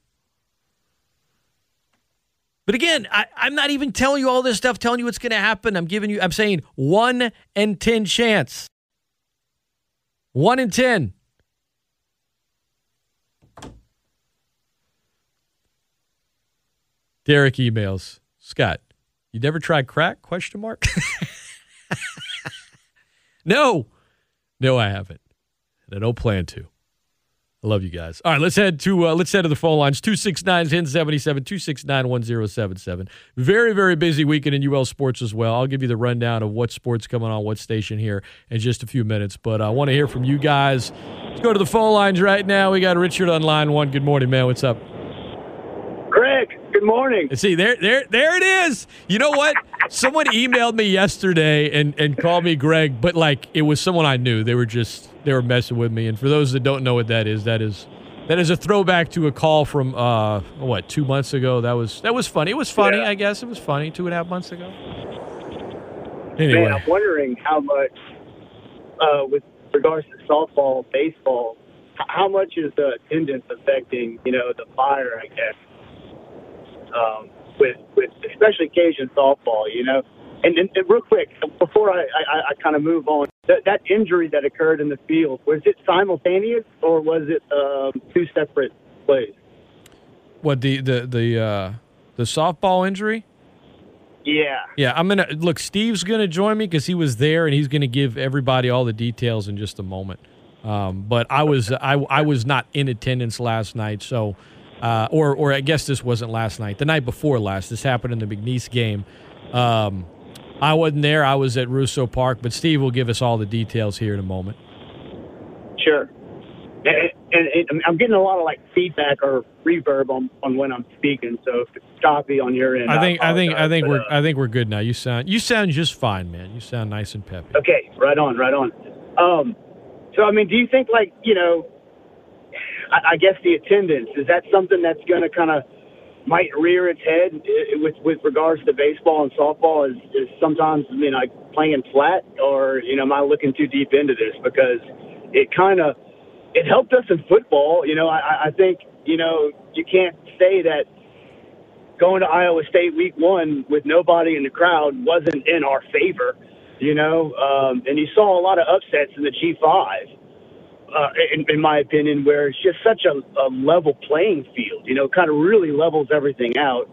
But again, I, I'm not even telling you all this stuff, telling you what's going to happen. I'm giving you, I'm saying one in 10 chance. One in 10. Derek emails Scott, you never tried crack? Question mark. no, no, I haven't, and I don't plan to. I love you guys. All right, let's head to uh, let's head to the phone lines 269-1077, 269-1077. Very, very busy weekend in UL sports as well. I'll give you the rundown of what sports coming on what station here in just a few minutes. But I want to hear from you guys. Let's go to the phone lines right now. We got Richard on line one. Good morning, man. What's up? Good morning. See, there, there, there it is. You know what? Someone emailed me yesterday and, and called me Greg, but like it was someone I knew. They were just they were messing with me. And for those that don't know what that is, that is that is a throwback to a call from uh what two months ago. That was that was funny. It was funny, Yeah. I guess. It was funny two and a half months ago. Anyway, Man, I'm wondering how much, uh, with regards to softball, baseball, how much is the attendance affecting, you know, the fire, I guess, um, with, with especially Cajun softball, you know? And, and, and real quick, before I, I, I kind of move on, that, that injury that occurred in the field, was it simultaneous or was it um, two separate plays? what the the the uh, the softball injury? Yeah. Yeah, I'm gonna look. Steve's gonna join me because he was there and he's gonna give everybody all the details in just a moment. Um, but I was I, I was not in attendance last night, so uh, or or I guess this wasn't last night. The night before last, this happened in the McNeese game. Um, I wasn't there. I was at Russo Park, but Steve will give us all the details here in a moment. Sure. And, and, and I'm getting a lot of like feedback or reverb on, on when I'm speaking, so if it's choppy on your end, I think I think I think but, we're uh, I think we're good now. You sound you sound just fine, man. You sound nice and peppy. Okay, right on, right on. Um, so I mean, do you think like you know, I, I guess the attendance is that something that's going to kind of might rear its head with with regards to baseball and softball? Is is sometimes I mean like playing flat, or you know, am I looking too deep into this because it kind of it helped us in football. You know, I, I think you know you can't say that going to Iowa State week one with nobody in the crowd wasn't in our favor, you know. Um, and you saw a lot of upsets in the G5, uh, in, in my opinion, where it's just such a, a level playing field. You know, kind of really levels everything out.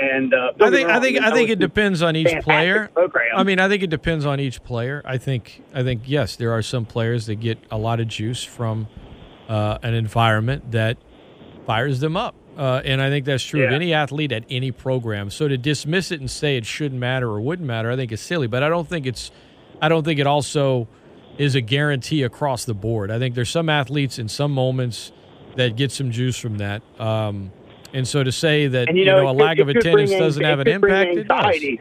And uh, I think I think I think it depends on each player. program. I mean, I think it depends on each player. I think I think yes, there are some players that get a lot of juice from uh, an environment that fires them up, uh, and I think that's true of any athlete at any program. So to dismiss it and say it shouldn't matter or wouldn't matter, I think is silly. But I don't think it's I don't think it also is a guarantee across the board. I think there's some athletes in some moments that get some juice from that. Um, and so to say that and you you know, know, a could- lack of attendance bring doesn't have an impact, anxiety.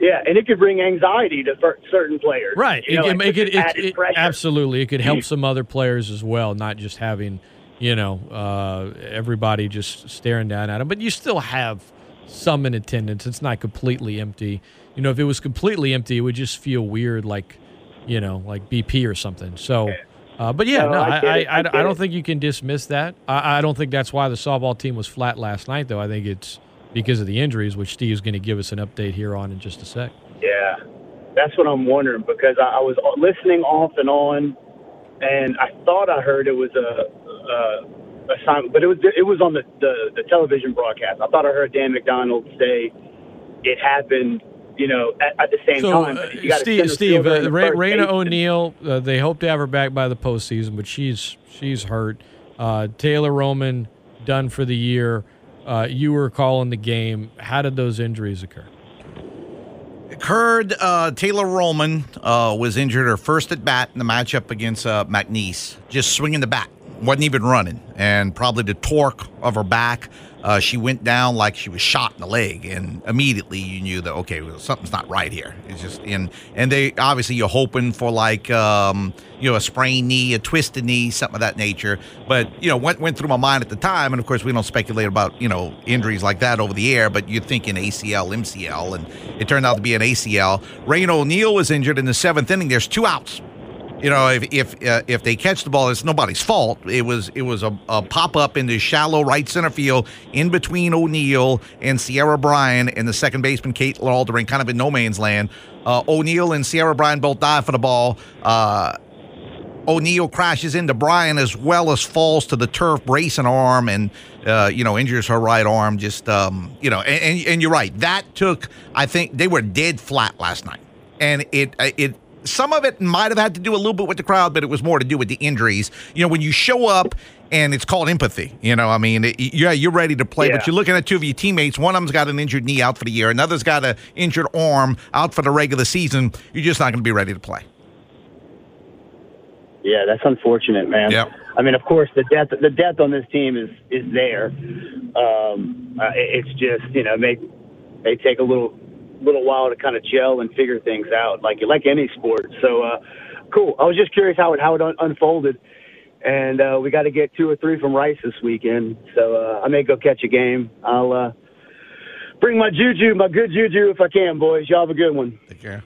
Yeah, and it could bring anxiety to certain players. Right. You It know, can like make it, it, it- absolutely. It could help some other players as well, not just having, you know, uh, everybody just staring down at them. But you still have some in attendance. It's not completely empty. You know, if it was completely empty, it would just feel weird, like, you know, like BP or something. So, uh, but yeah, No, no, I I, I. I don't think you can dismiss that. I, I don't think that's why the softball team was flat last night, though. I think it's because of the injuries, which Steve's going to give us an update here on in just a sec. Yeah, that's what I'm wondering because I, I was listening off and on, and I thought I heard it was a, a assignment, but it was it was on the, the the television broadcast. I thought I heard Dan McDonald say it happened, you know, at, at the same So, time. uh, but you gotta Steve, send the Steve uh, the Ra- Raina baseman. O'Neal, uh, they hope to have her back by the postseason, but she's she's hurt. Uh, Taylor Roman done for the year. Uh, you were calling the game. How did those injuries occur? Occurred. Uh, Taylor Roman uh, was injured her first at bat in the matchup against uh, McNeese, just swinging the bat, wasn't even running, and probably the torque of her back. Uh, she went down like she was shot in the leg, and immediately you knew that okay, well, something's not right here. It's just in, and they obviously you're hoping for like um, you know a sprained knee, a twisted knee, something of that nature. But you know what went through my mind at the time, and of course we don't speculate about you know injuries like that over the air, but you're thinking ACL, MCL, and it turned out to be an ACL. Rain O'Neal was injured in the seventh inning. There's two outs. You know, if if uh, if they catch the ball, it's nobody's fault. It was it was a, a pop up into shallow right center field in between O'Neal and Sierra Bryan and the second baseman Kaitlyn Alderink, kind of in no man's land. Uh, O'Neal and Sierra Bryan both dive for the ball. Uh, O'Neal crashes into Bryan as well as falls to the turf, her arm, and uh, you know injures her right arm. Just um, you know, and, and and you're right. That took. I think they were dead flat last night, and it it. Some of it might have had to do a little bit with the crowd, but it was more to do with the injuries. You know, when you show up and it's called empathy. You know, I mean, it, yeah, you're ready to play, but you're looking at two of your teammates. One of them's got an injured knee out for the year. Another's got an injured arm out for the regular season. You're just not going to be ready to play. Yeah, that's unfortunate, man. Yep. I mean, of course, the depth the depth on this team is is there. Um, uh, it's just you know may may take a little little while to kind of gel and figure things out, like like any sport. So, uh, cool. I was just curious how it how it un- unfolded, and uh, we got to get two or three from Rice this weekend. So uh, I may go catch a game. I'll uh, bring my juju, my good juju, if I can, boys. Y'all have a good one. Take care.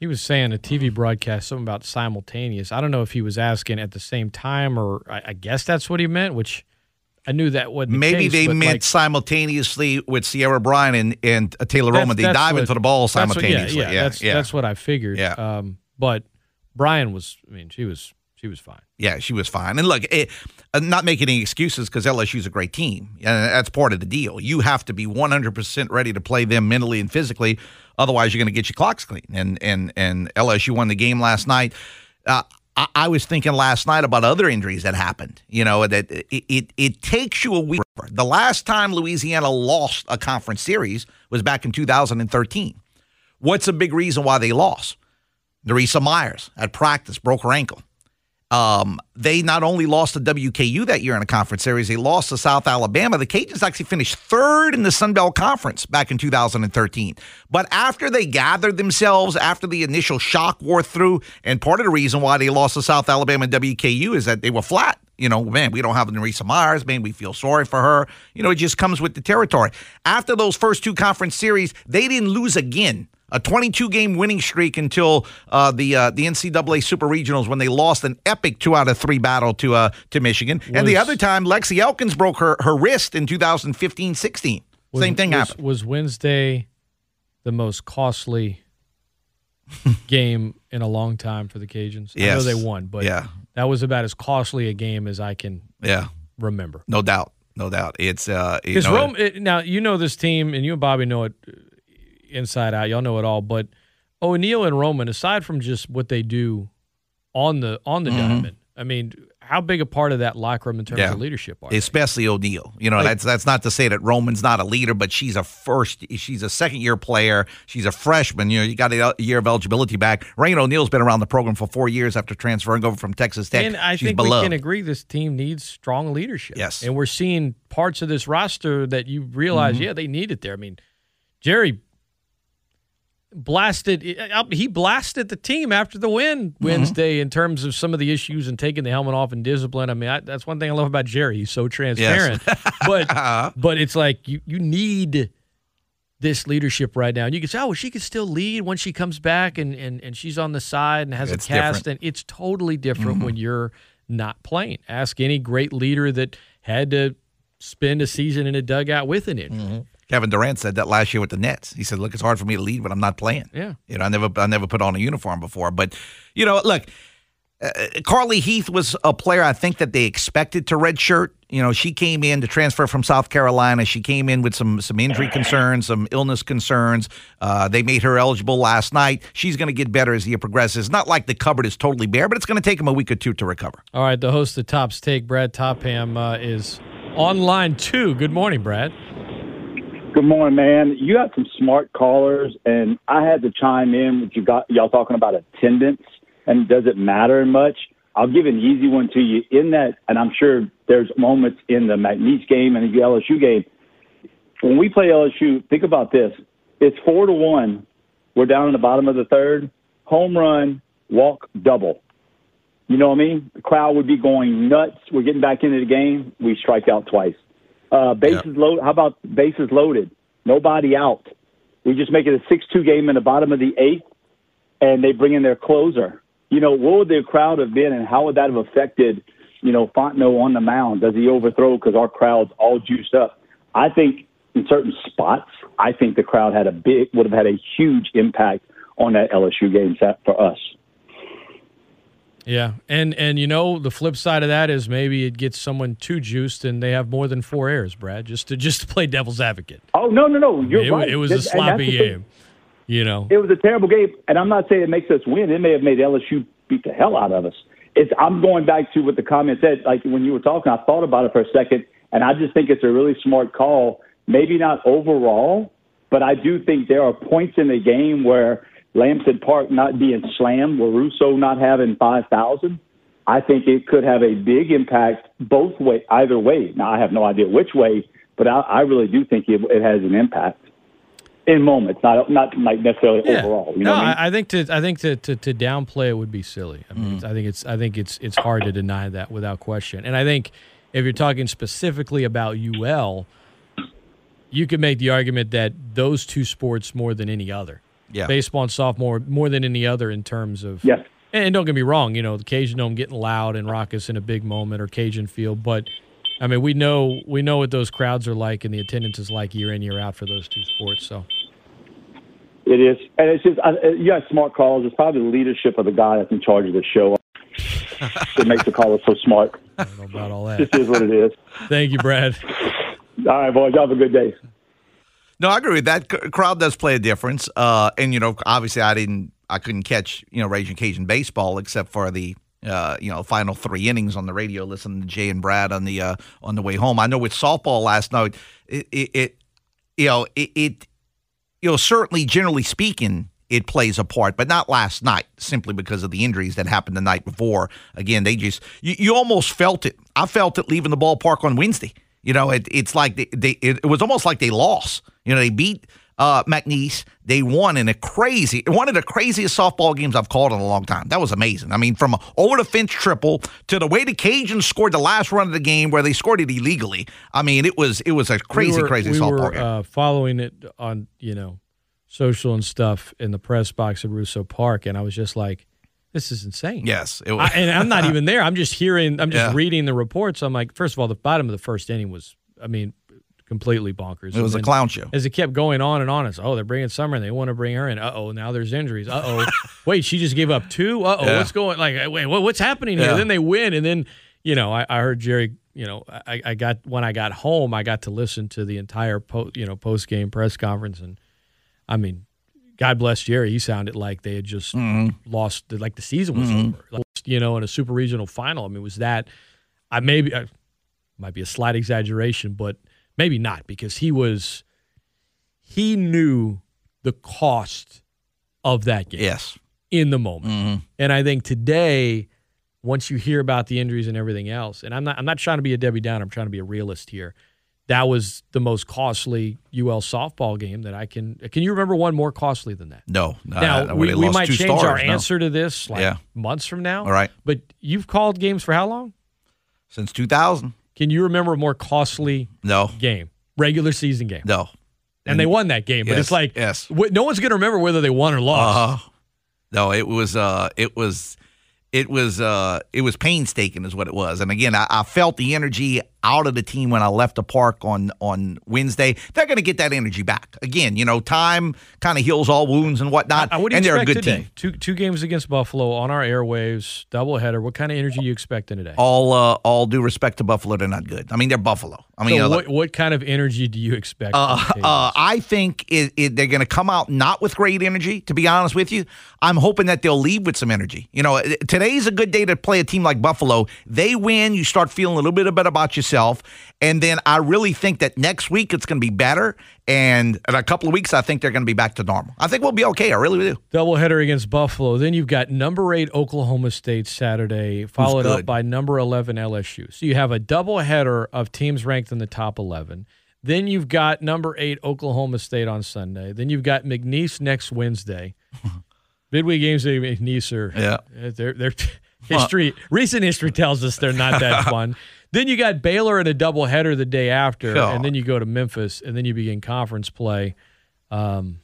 He was saying a TV broadcast something about simultaneous. I don't know if he was asking at the same time, or I, I guess that's what he meant. Which I knew that wasn't. the Maybe case, they meant like, simultaneously with Sierra Bryan and, and uh, Taylor That's- Roman. They dive what- into the ball that's what- yeah, simultaneously. yeah, that's that's what I figured. Yeah. Um, but Bryan was. I mean, she was She was fine. Yeah, she was fine. And look, it, uh, not making any excuses because LSU's a great team. And that's part of the deal. You have to be 100% ready to play them mentally and physically. Otherwise, you're going to get your clocks clean. And, and, and LSU won the game last night. Uh, I, I was thinking last night about other injuries that happened. You know, that it, it, it takes you a week. The last time Louisiana lost a conference series was back in 2013. What's a big reason why they lost? Nerissa Myers at practice broke her ankle. Um, they not only lost to WKU that year in a conference series, they lost to South Alabama. The Cajuns actually finished third in the Sun Belt Conference back in 2013. But after they gathered themselves, after the initial shock wore through, and part of the reason why they lost to South Alabama and WKU is that they were flat. You know, man, we don't have Nerissa Myers. Man, we feel sorry for her. You know, it just comes with the territory. After those first two conference series, they didn't lose again a 22 game winning streak until uh, the uh, the NCAA Super Regionals when they lost an epic two out of three battle to uh, to Michigan. and the other time, Lexi Elkins broke her, her wrist in 2015 16. Same thing was, happened. Was Wednesday the most costly game in a long time for the Cajuns? I know Yes. they won, but Yeah. that was about as costly a game as I can Yeah, remember. no doubt. No doubt. It's, uh, you know, Rome it, now you know this team, and you and Bobby know it inside out. Y'all know it all. But O'Neal and Roman, aside from just what they do on the on the Mhm. diamond, I mean, how big a part of that locker room in terms Yeah. of leadership are? they? especially O'Neal. You know, Like- that's that's not to say that Roman's not a leader, but she's a first, she's a second year player. She's a freshman. You know, you got a year of eligibility back. Rain O'Neal's been around the program for four years after transferring over from Texas Tech. And I she's think beloved. we can agree this team needs strong leadership. Yes. And we're seeing parts of this roster that you realize, Mhm. yeah, they need it there. I mean, Gerry blasted uh, he blasted the team after the win Mm-hmm. Wednesday in terms of some of the issues and taking the helmet off and discipline. I mean, I, that's one thing I love about Gerry. He's so transparent. but but it's like you you need this leadership right now. And you can say, oh, well, she could still lead when she comes back and, and, and she's on the side and has It's a cast. different. And it's totally different Mhm. when you're not playing. Ask any great leader that had to spend a season in a dugout with an injury. Kevin Durant said that last year with the Nets. He said, "Look, it's hard for me to lead when I'm not playing. Yeah. you know, I never, I never put on a uniform before. But you know, look, uh, Carly Heath was a player I think that they expected to redshirt. You know, she came in to transfer from South Carolina. She came in with some some injury concerns, some illness concerns. Uh, they made her eligible last night. She's going to get better as the year progresses. Not like the cupboard is totally bare, but it's going to take them a week or two to recover. All right, the host of Top's Take, Brad Topham, uh, is online too. Good morning, Brad. Good morning, man. You got some smart callers, and I had to chime in with you got y'all talking about attendance and does it matter much? I'll give an easy one to you. In that, and I'm sure there's moments in the McNeese game and the LSU game. When we play LSU, think about this: it's four to one. We're down in the bottom of the third. Home run, walk, double. You know what I mean? The crowd would be going nuts. We're getting back into the game. We strike out twice. Uh, bases loaded. How about bases loaded? Nobody out. We just make it a six-two game in the bottom of the eighth, and they bring in their closer. You know, what would the crowd have been, and how would that have affected, you know, Fontenot on the mound? Does he overthrow because our crowd's all juiced up? I think in certain spots, I think the crowd had a big would have had a huge impact on that LSU game set for us. Yeah, and and you know the flip side of that is maybe it gets someone too juiced and they have more than four errors, Brad. Just to just to play devil's advocate. Oh no, no, no! You're it, right. it was a That's- sloppy game. You know, It was a terrible game, and I'm not saying it makes us win. It may have made LSU beat the hell out of us. It's I'm going back to what the comment said. Like when you were talking, I thought about it for a second, and I just think it's a really smart call. Maybe not overall, but I do think there are points in the game where Lamson Park not being slammed, where Russo not having five thousand. I think it could have a big impact both way, either way. Now I have no idea which way, but I, I really do think it, it has an impact in moments, not not like necessarily overall. You know no, I mean? I, think to I think to, to, to downplay it would be silly. I mean, it's, I think it's I think it's it's hard to deny that without question. And I think if you're talking specifically about UL, you could make the argument that those two sports more than any other, Yeah. baseball and softball more than any other in terms of Yes. And don't get me wrong, you know, the Cajun Dome getting loud and raucous in a big moment or Cajun Field, but I mean, we know we know what those crowds are like and the attendance is like year in year out for those two sports. So It is, and it's just I, you got smart calls. It's probably the leadership of the guy that's in charge of the show. that makes the caller so smart. I don't know about all that. This is what it is. Thank you, Brad. All right, boys. Y'all have a good day. No, I agree with that. Crowd does play a difference. Uh, and you know, obviously, I didn't, I couldn't catch you know Ragin' Cajun baseball except for the uh, you know final three innings on the radio, listening to Jay and Brad on the uh, on the way home. I know with softball last night, it, it, it you know it, it you know certainly generally speaking. It plays a part, but not last night, simply because of the injuries that happened the night before. Again, they just you, you almost felt it. I felt it leaving the ballpark on Wednesday. You know, it, it's like they, they it, it was almost like they lost. You know, they beat uh, McNeese. They won in a crazy, one of the craziest softball games I've called in a long time. That was amazing. I mean, from a over the fence triple to the way the Cajuns scored the last run of the game where they scored it illegally. I mean, it was it was a crazy, we were, crazy we softball were, game. Uh, following it on you know social and stuff in the press box at Russo Park, and I was just like, "This is insane." yes, it was. I, and I'm not even there. I'm just hearing. I'm just Yeah. reading the reports. I'm like, first of all, the bottom of the first inning was, I mean, completely bonkers. It was And a clown show. As it kept going on and on, it's oh, they're bringing Summer, and they want to bring her in. Uh oh, now there's injuries. Uh oh, wait, she just gave up two. Uh oh, Yeah. what's going? Like, wait, what, what's happening here? Yeah. Then they win, and then you know, I, I heard Gerry. You know, I, I got when I got home, I got to listen to the entire po- you know post game press conference, and I mean, God bless Gerry. He sounded like they had just Mm-hmm. lost, like the season was over. Like, you know, in a super regional final. I mean, was that? I maybe I, might be a slight exaggeration, but maybe not because he was he knew the cost of that game yes. in the moment. Mm-hmm. And I think today, once you hear about the injuries and everything else, and I'm not I'm not trying to be a Debbie Downer, I'm trying to be a realist here. That was the most costly UL softball game that I can. Can you remember one more costly than that? No, no, Now where we, we might change our no. answer to this like Yeah. months from now. All right. but you've called games for how long? since 2000. Can you remember a more costly No, game, regular season game? no. And they won that game, but it's like yes. no one's going to remember whether they won or lost. Uh, no, it was uh it was it was uh it was painstaking is what it was. And again, I, I felt the energy out of the team when I left the park on on Wednesday. They're gonna get that energy back. Again, you know, time kind of heals all wounds and whatnot. What do and they're a good today? team. Two two games against Buffalo on our airwaves, doubleheader. What kind of energy you expecting today? All uh all due respect to Buffalo, they're not good. I mean, they're Buffalo. I mean, so uh, what what kind of energy do you expect? Uh, uh, I think it, it, they're going to come out not with great energy. To be honest with you, I'm hoping that they'll leave with some energy. You know, eh, today's a good day to play a team like Buffalo. They win, you start feeling a little bit better about yourself, and then I really think that next week it's going to be better. And in a couple of weeks, I think they're going to be back to normal. I think we'll be okay. I really do. doubleheader against Buffalo. Then you've got number eight Oklahoma State Saturday, followed up by number eleven LSU. So you have a doubleheader of teams ranked in the top eleven. Then you've got number eight Oklahoma State on Sunday. Then you've got McNeese next Wednesday. Midweek games at McNeese are Yeah. uh, they're they're history. Recent history tells us they're not that fun. Then you got Baylor in a doubleheader the day after, God. and then you go to Memphis, and then you begin conference play. Um,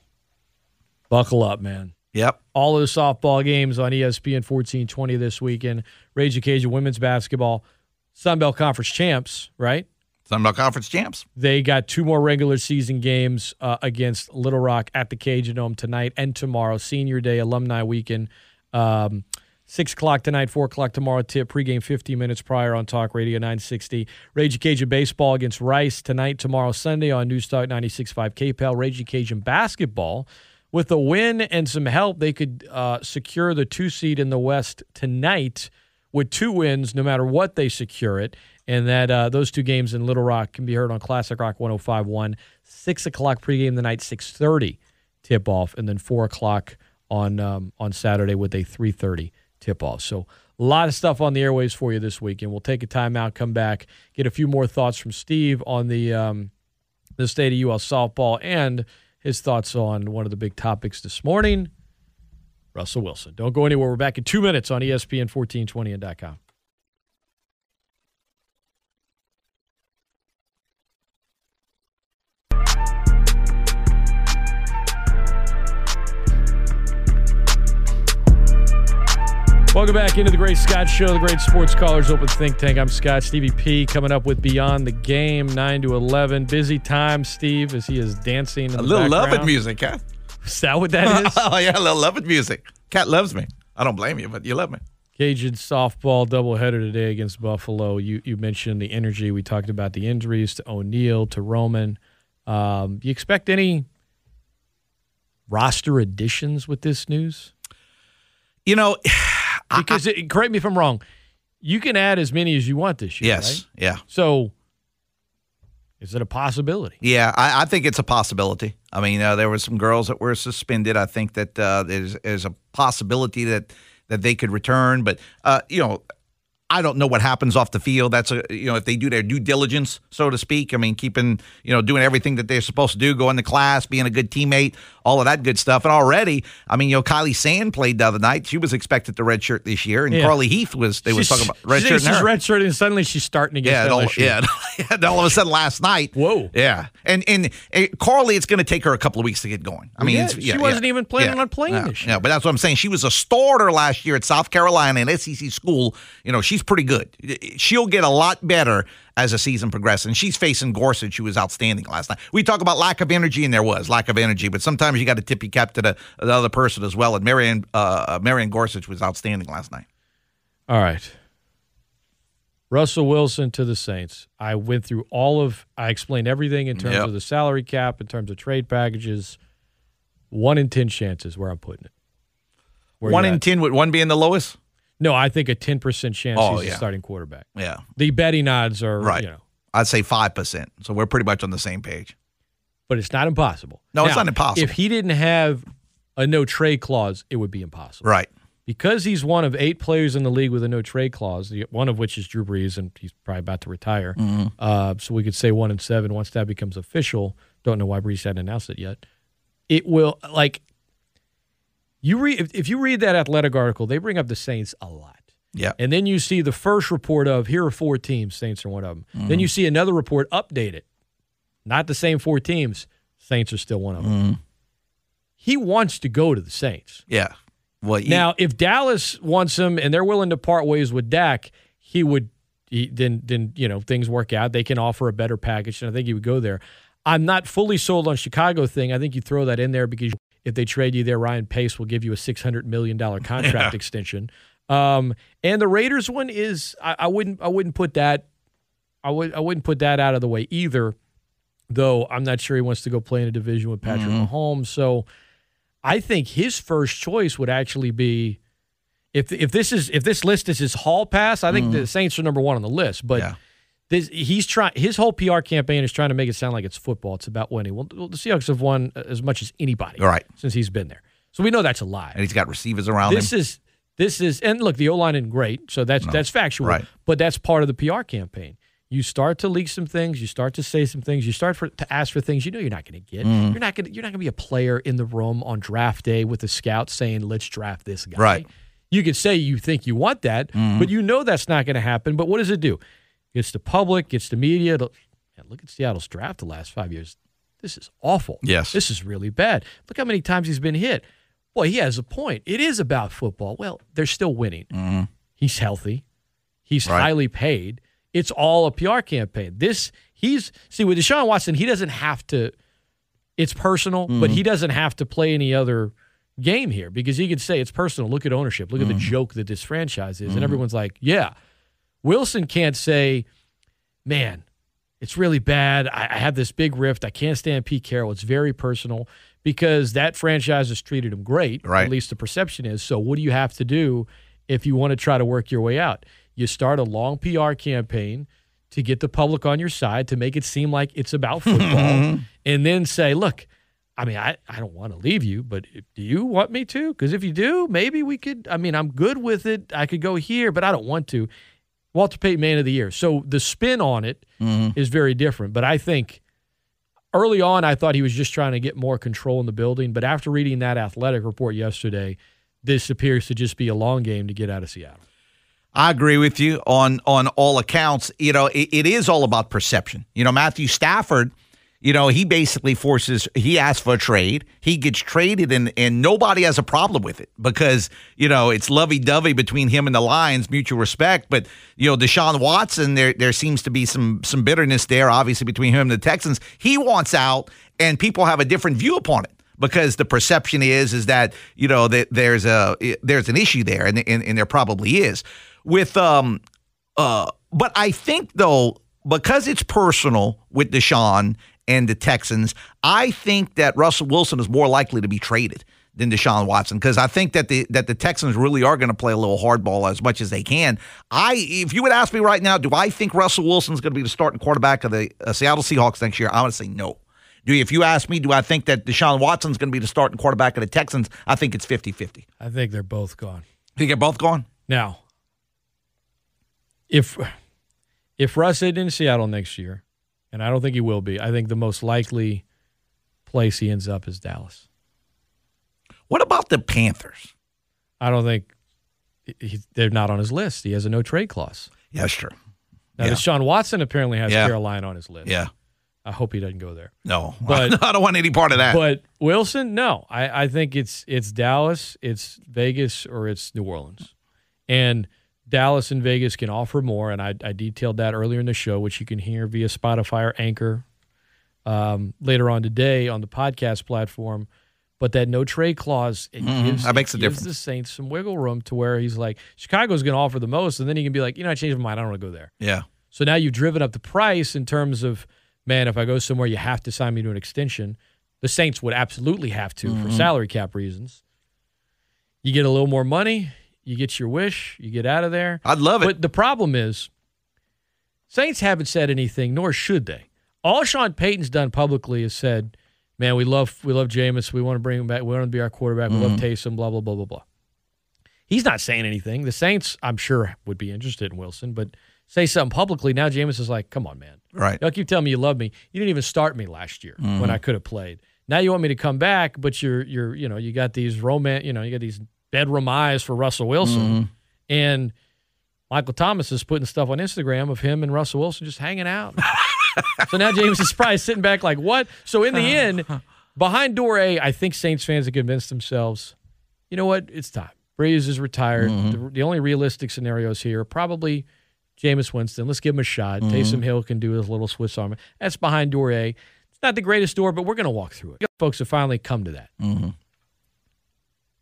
buckle up, man Yep. all the softball games on ESPN 1420 this weekend. Ragin' Cajun women's basketball, Sun Belt Conference champs, right? Sun Belt Conference champs. They got two more regular season games uh, against Little Rock at the Cajun Dome tonight and tomorrow. Senior Day, Alumni Weekend. Um, Six o'clock tonight, four o'clock tomorrow. Tip pregame 15 minutes prior on Talk Radio 960. Ragin' Cajun baseball against Rice tonight, tomorrow, Sunday on News Talk 96.5 KPEL. Ragin' Cajun basketball with a win and some help, they could uh, secure the two seed in the West tonight with two wins, no matter what they secure it. And that uh, those two games in Little Rock can be heard on Classic Rock 105.1, 6 o'clock pregame the night, 6.30 tip-off, and then 4 o'clock on, um, on Saturday with a 3.30 tip-off. So a lot of stuff on the airways for you this week, and we'll take a timeout, come back, get a few more thoughts from Steve on the, um, the state of UL softball and his thoughts on one of the big topics this morning, Russell Wilson. Don't go anywhere. We're back in two minutes on ESPN1420.com. Welcome back into the Great Scott Show, the Great Sports Callers Open Think Tank. I'm Scott. Stevie P coming up with Beyond the Game, 9 to 11. Busy time, Steve, as he is dancing. In A the little loving background. music, Cat. Is that what that is? oh yeah, a little love loving music. Cat loves me. I don't blame you, but you love me. Cajun softball doubleheader today against Buffalo. You you mentioned the energy. We talked about the injuries to O'Neal, to Roman. Um, you expect any roster additions with this news? You know, because it, correct me if I'm wrong. You can add as many as you want this year. Yes. right? Yeah. So, is it a possibility? Yeah, I, I think it's a possibility. I mean, uh, there were some girls that were suspended. I think that uh, there's, there's a possibility that that they could return, but uh, you know. I don't know what happens off the field. That's a you know if they do their due diligence, so to speak. I mean, keeping you know doing everything that they're supposed to do, going to class, being a good teammate, all of that good stuff. And already, I mean, you know, Kylie Sand played the other night. She was expected to redshirt this year, and Yeah. Carly Heath was they were talking about she's- redshirting She's her. redshirting, and suddenly she's starting against Yeah, all, yeah, and all of a sudden last night. Whoa. Yeah, and and Carly, it's going to take her a couple of weeks to get going. I mean, Yeah, it's, she wasn't yeah, even planning yeah, on playing yeah, this Yeah, but that's what I'm saying. She was a starter last year at South Carolina, an SEC school. You know, she's pretty good. She'll get a lot better as the season progresses. And she's facing Gorsuch, who was outstanding last night. We talk about lack of energy, and there was lack of energy, but sometimes you got to tip your cap to the, the other person as well. And Marion, uh, Marion Gorsuch was outstanding last night. All right. Russell Wilson to the Saints. I went through all of, I explained everything in terms Yep. of the salary cap, in terms of trade packages. One in 10 chances where I'm putting it. Where one in at? ten, would one be in the lowest? No, I think a 10% chance Oh, he's yeah. a starting quarterback. Yeah. The betting odds are, Right. you know, I'd say 5%. So we're pretty much on the same page. but it's not impossible. No, it's not impossible. If he didn't have a no trade clause, it would be impossible. Right. because he's one of eight players in the league with a no trade clause, one of which is Drew Brees, and he's probably about to retire. Mhm. Uh, so we could say one and seven once that becomes official. Don't know why Brees hadn't announced it yet. It will like you read if, if you read that athletic article, they bring up the Saints a lot. Yeah. And then you see the first report of here are four teams, Saints are one of them. Then Mhm. you see another report updated. Not the same four teams, Saints are still one of them. He wants to go to the Saints. Yeah. Well, you- Now, if Dallas wants him and they're willing to part ways with Dak, he would. He, then, then you know things work out. They can offer a better package, and I think he would go there. I'm not fully sold on Chicago thing. I think you throw that in there because if they trade you there, Ryan Pace will give you a six hundred million dollar contract Yeah. extension. Um, and the Raiders one is I, I wouldn't I wouldn't put that I would I wouldn't put that out of the way either. Though I'm not sure he wants to go play in a division with Patrick Mhm. Mahomes. So I think his first choice would actually be if if this is if this list is his hall pass. I think the Saints are number one on the list. But this, he's trying his whole PR campaign is trying to make it sound like it's football. It's about winning. Well, the Seahawks have won as much as anybody, Right. since he's been there. So we know that's a lie. and he's got receivers around This him. is this is and look, the O line isn't great, so that's that's factual. Right. But that's part of the PR campaign. You start to leak some things, you start to say some things, you start for, to ask for things you know you're not going to get. Mhm. You're not going to you're not going to be a player in the room on draft day with the scouts saying, "Let's draft this guy." Right. You could say you think you want that, Mhm. but you know that's not going to happen. But what does it do? Gets the public, gets the media. Man, look at Seattle's draft the last five years. This is awful. Yes. This is really bad. Look how many times he's been hit. Boy, he has a point. It is about football. Well, they're still winning. Mhm. He's healthy. He's Right. highly paid. It's all a PR campaign. This he's see with Deshaun Watson, he doesn't have to. It's personal, but Mhm. he doesn't have to play any other game here because he could say it's personal. Look at ownership. Look at the joke that this franchise is, and everyone's like, yeah. Wilson can't say, man, it's really bad. I, I have this big rift. I can't stand Pete Carroll. It's very personal because that franchise has treated him great. Right. At least the perception is. So what do you have to do if you want to try to work your way out? You start a long PR campaign to get the public on your side to make it seem like it's about football, and then say, look. I mean, I, I don't want to leave you, but do you want me to? Because if you do, maybe we could. I mean, I'm good with it. I could go here, but I don't want to. Walter Payton Man of the Year. So the spin on it is Mhm. very different. But I think early on, I thought he was just trying to get more control in the building. But after reading that athletic report yesterday, this appears to just be a long game to get out of Seattle. I agree with you on on all accounts. You know, it, it is all about perception. You know, Matthew Stafford, you know, he basically forces he asks for a trade. He gets traded and and nobody has a problem with it because, you know, it's lovey-dovey between him and the Lions, mutual respect. But, you know, Deshaun Watson, there there seems to be some some bitterness there, obviously, between him and the Texans. He wants out and people have a different view upon it. because the perception is is that you know that there's a there's an issue there, and and, and there probably is with um uh. But I think though because it's personal with Deshaun and the Texans, I think that Russell Wilson is more likely to be traded than Deshaun Watson because I think that the that the Texans really are going to play a little hardball as much as they can. I, if you would ask me right now, do I think Russell Wilson's going to be the starting quarterback of the uh, Seattle Seahawks next year? I would say no. Do you, if you ask me, do I think that Deshaun Watson's going to be the starting quarterback of the Texans? I think it's 50-50. I think they're both gone. You Think they're both gone? Now, if if Russ isn't in Seattle next year, and I don't think he will be, I think the most likely place he ends up is Dallas. What about the Panthers? I don't think he, they're not on his list. He has a no trade clause. Yeah, that's true. Now, Yeah. Deshaun Watson apparently has Yeah. Carolina on his list. Yeah. I hope he doesn't go there. No, But- I don't want any part of that. But Wilson, no. I, I think it's it's Dallas, it's Vegas, or it's New Orleans. And Dallas and Vegas can offer more. And I, I detailed that earlier in the show, which you can hear via Spotify or Anchor um, later on today on the podcast platform. But that no trade clause, it Mhm. gives, That makes it a gives difference. the Saints some wiggle room to where he's like, Chicago's going to offer the most. And then he can be like, you know, I changed my mind. I don't want to go there. yeah. So now you've driven up the price in terms of, man, if I go somewhere, you have to sign me to an extension. The Saints would absolutely have to for Mhm. salary cap reasons. You get a little more money, you get your wish, you get out of there. I'd love it. But the problem is, Saints haven't said anything, nor should they. All Sean Payton's done publicly is said, "Man, we love we love Jameis. We want to bring him back. We want him to be our quarterback. We love Mhm. Taysom. Blah blah blah blah blah." He's not saying anything. The Saints, I'm sure, would be interested in Wilson, but say something publicly. Now Jameis is like, "Come on, man. Right. Y'all keep telling me you love me. You didn't even start me last year Mhm. when I could have played. Now you want me to come back, but you're you're you know you got these romance you know you got these bedroom eyes for Russell Wilson, Mhm. and Michael Thomas is putting stuff on Instagram of him and Russell Wilson just hanging out. so now Jameis is probably sitting back like what? So in the end, behind door A, I think Saints fans have convinced themselves, you know what? It's time. Brees is retired. Mhm. The, the only realistic scenarios here are probably Jameis Winston. Let's give him a shot. Mhm. Taysom Hill can do his little Swiss Army. That's behind door A. It's not the greatest door, but we're going to walk through it. Folks have finally come to that. Mm-hmm.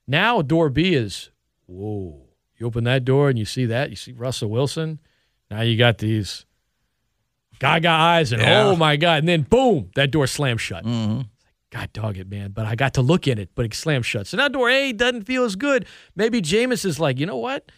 Now door B is whoa. You open that door and you see that. You see Russell Wilson. Now you got these gaga eyes and Yeah. oh my God. And then boom, that door slams shut. Mm-hmm. God dog it, man. But I got to look in it, but it slammed shut. So now door A doesn't feel as good. Maybe Jameis is like, you know what?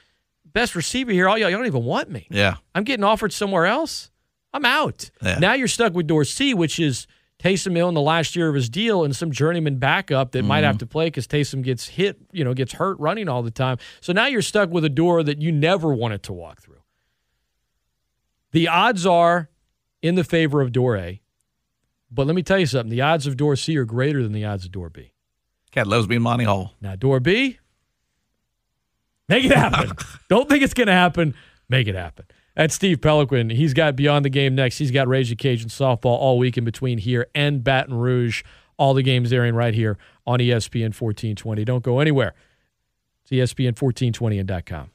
Best receiver here. All y'all, you don't even want me. Yeah. I'm getting offered somewhere else. I'm out. Yeah. Now you're stuck with door C, which is Taysom Hill in the last year of his deal and some journeyman backup that might have mm-hmm. to play because Taysom gets hit, you know, gets hurt running all the time. So now you're stuck with a door that you never wanted to walk through. The odds are in the favor of door A. But let me tell you something. The odds of door C are greater than the odds of door B. Cat loves being Monty Hall. Now, door B, make it happen. Don't think it's going to happen. Make it happen. That's Steve Peloquin. He's got Beyond the Game next. He's got Ragin' Cajun softball all week in between here and Baton Rouge. All the games airing right here on ESPN 1420. Don't go anywhere. It's ESPN 1420 and .com.